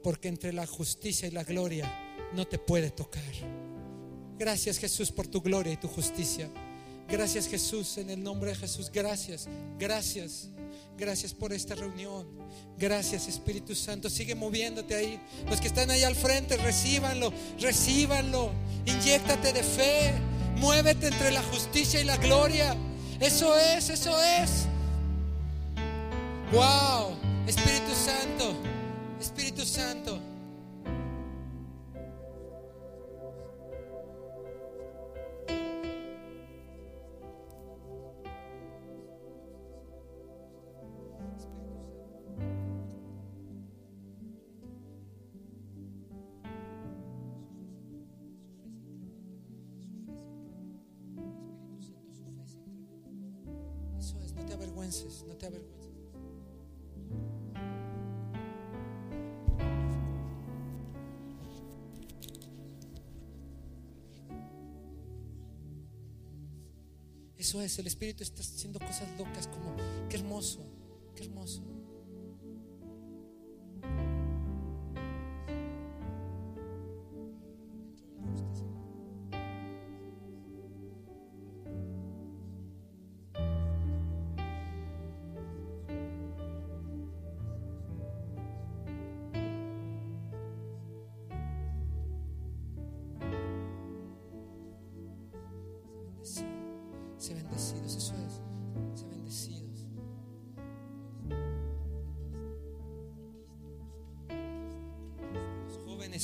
Porque entre la justicia y la gloria no te puede tocar. Gracias Jesús por tu gloria y tu justicia. Gracias Jesús en el nombre de Jesús. Gracias, gracias. Gracias por esta reunión. Gracias Espíritu Santo. Sigue moviéndote ahí. Los que están ahí al frente, recíbanlo, recíbanlo. Inyéctate de fe. Muévete entre la justicia y la gloria. Eso es, eso es. Wow, Espíritu Santo, Espíritu Santo. El Espíritu está haciendo cosas locas como, qué hermoso, qué hermoso.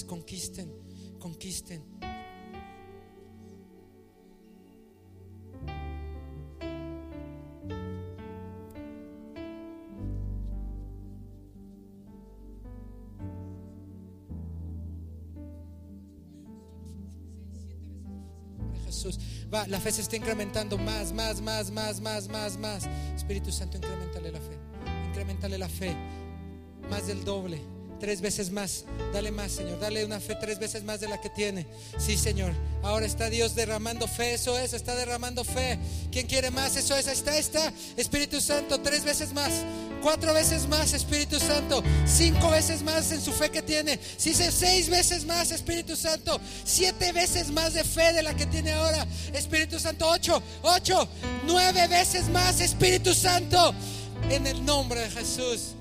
Conquisten, conquisten. Jesús. Va, la fe se está incrementando más, más, más, más, más, más, más. Espíritu Santo, incrementale la fe. Incrementale la fe. Más del doble. Tres veces más. Dale más, Señor. Dale una fe tres veces más de la que tiene. Sí, Señor. Ahora está Dios derramando fe. Eso es, está derramando fe. ¿Quién quiere más? Eso es. Está, está. Espíritu Santo, tres veces más. Cuatro veces más, Espíritu Santo. Cinco veces más en su fe que tiene. Se seis veces más, Espíritu Santo. Siete veces más de fe de la que tiene ahora. Espíritu Santo, ocho, ocho, nueve veces más, Espíritu Santo. En el nombre de Jesús.